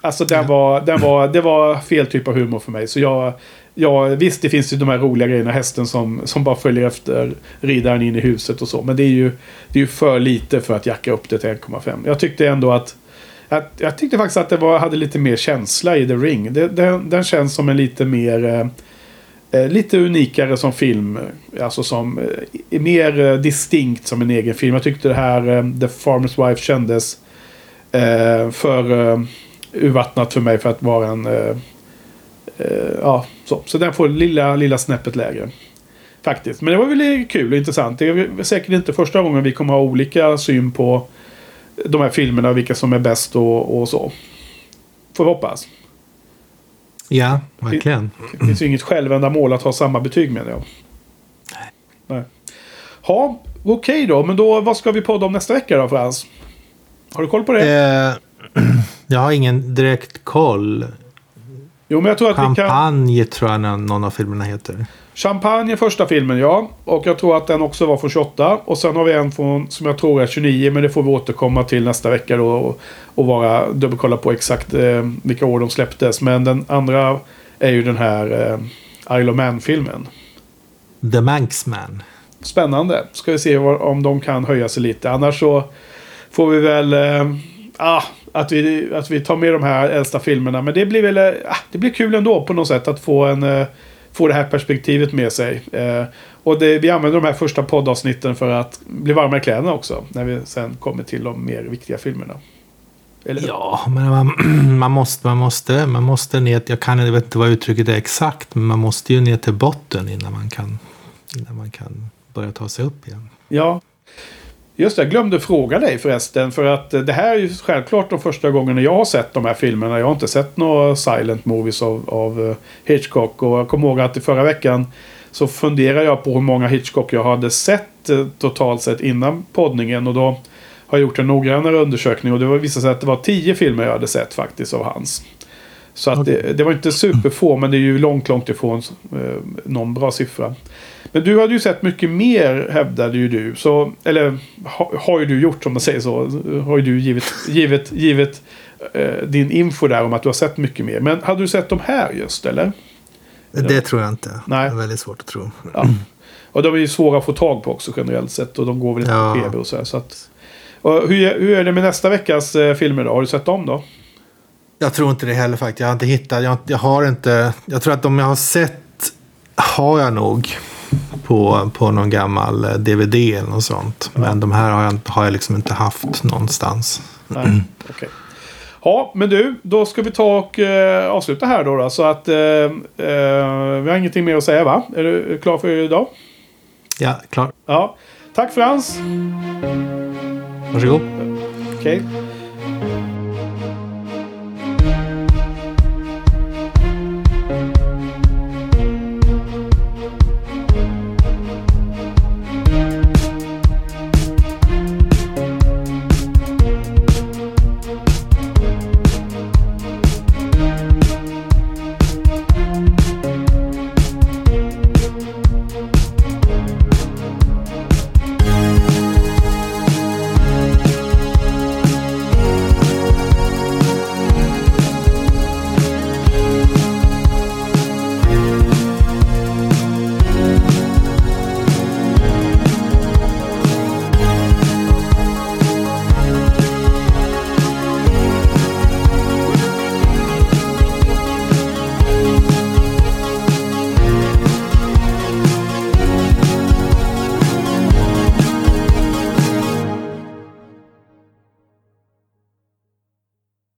Alltså den var, den var, det var fel typ av humor för mig. Så jag, jag, visst, det finns ju de här roliga grejerna. Hästen som, som bara följer efter ridaren in i huset och så. Men det är ju, det är ju för lite för att jacka upp det till 1,5. Jag tyckte ändå att... Jag, jag tyckte faktiskt att det var, hade lite mer känsla i The Ring. Det, den, den känns som en lite mer... Eh, lite unikare som film. Eh, alltså som... Eh, mer distinkt som en egen film. Jag tyckte det här The Farmer's Wife kändes för urvattnat för mig för att vara en... Ja, så. Så den får lilla, lilla snäppet lägre. Faktiskt. Men det var väl kul och intressant. Det är säkert inte första gången vi kommer ha olika syn på de här filmerna. Vilka som är bäst och, och så. Får vi hoppas. Ja, verkligen. Det finns ju inget självändamål att ha samma betyg menar jag. Nej. Ja, okej då. Men då, vad ska vi podda om nästa vecka då Frans? Har du koll på det? Eh, jag har ingen direkt koll. Jo, men jag tror att vi kan... Champagne tror jag någon av filmerna heter. Champagne är första filmen, ja. Och jag tror att den också var från 28. Och sen har vi en från, som jag tror är 29. Men det får vi återkomma till nästa vecka då. Och, och vara dubbelkolla på exakt eh, vilka år de släpptes. Men den andra är ju den här eh, Isle of Man-filmen. The Manxman. Spännande. Ska vi se om de kan höja sig lite. Annars så får vi väl... Eh, ah, att, vi, att vi tar med de här äldsta filmerna. Men det blir väl... Eh, ah, det blir kul ändå på något sätt att få en... Eh, få det här perspektivet med sig. Eh, och det, vi använder de här första poddavsnitten för att bli varma i kläderna också. När vi sen kommer till de mer viktiga filmerna. Eller? Ja, men man, man, måste, man måste, man måste ner, jag kan jag vet inte vad uttrycket är exakt, men man måste ju ner till botten innan man kan, innan man kan börja ta sig upp igen. Ja. Just det, jag glömde fråga dig förresten. För att eh, det här är ju självklart de första gångerna jag har sett de här filmerna. Jag har inte sett några silent movies av, av eh, Hitchcock. Och jag kommer ihåg att i förra veckan så funderade jag på hur många Hitchcock jag hade sett eh, totalt sett innan poddningen. Och då har jag gjort en noggrannare undersökning. Och det visade sig att det var tio filmer jag hade sett faktiskt av hans. Så att det, det var inte superfå, men det är ju långt, långt ifrån eh, någon bra siffra. Men du hade ju sett mycket mer hävdade ju du. Så, eller ha, har ju du gjort om man säger så. Har ju du givit, givet, givet eh, din info där om att du har sett mycket mer. Men hade du sett de här just eller? Det tror jag inte. Nej. Det är väldigt svårt att tro. Ja. Och de är ju svåra att få tag på också generellt sett. Och de går väl inte Ja. på tv och så här. Så att, och hur, hur är det med nästa veckas eh, filmer då? Har du sett dem då? Jag tror inte det heller faktiskt. Jag har inte hittat. Jag, jag har inte. Jag tror att de jag har sett har jag nog på, på någon gammal eh, DVD eller något sånt. Men de här har jag, har jag liksom inte haft någonstans. Nej, okej. Ja, men du, då ska vi ta och eh, avsluta här då. då så att eh, eh, vi har ingenting mer att säga va? Är du klar för idag? Ja, klar. Ja. Tack Frans. Varsågod. Okej.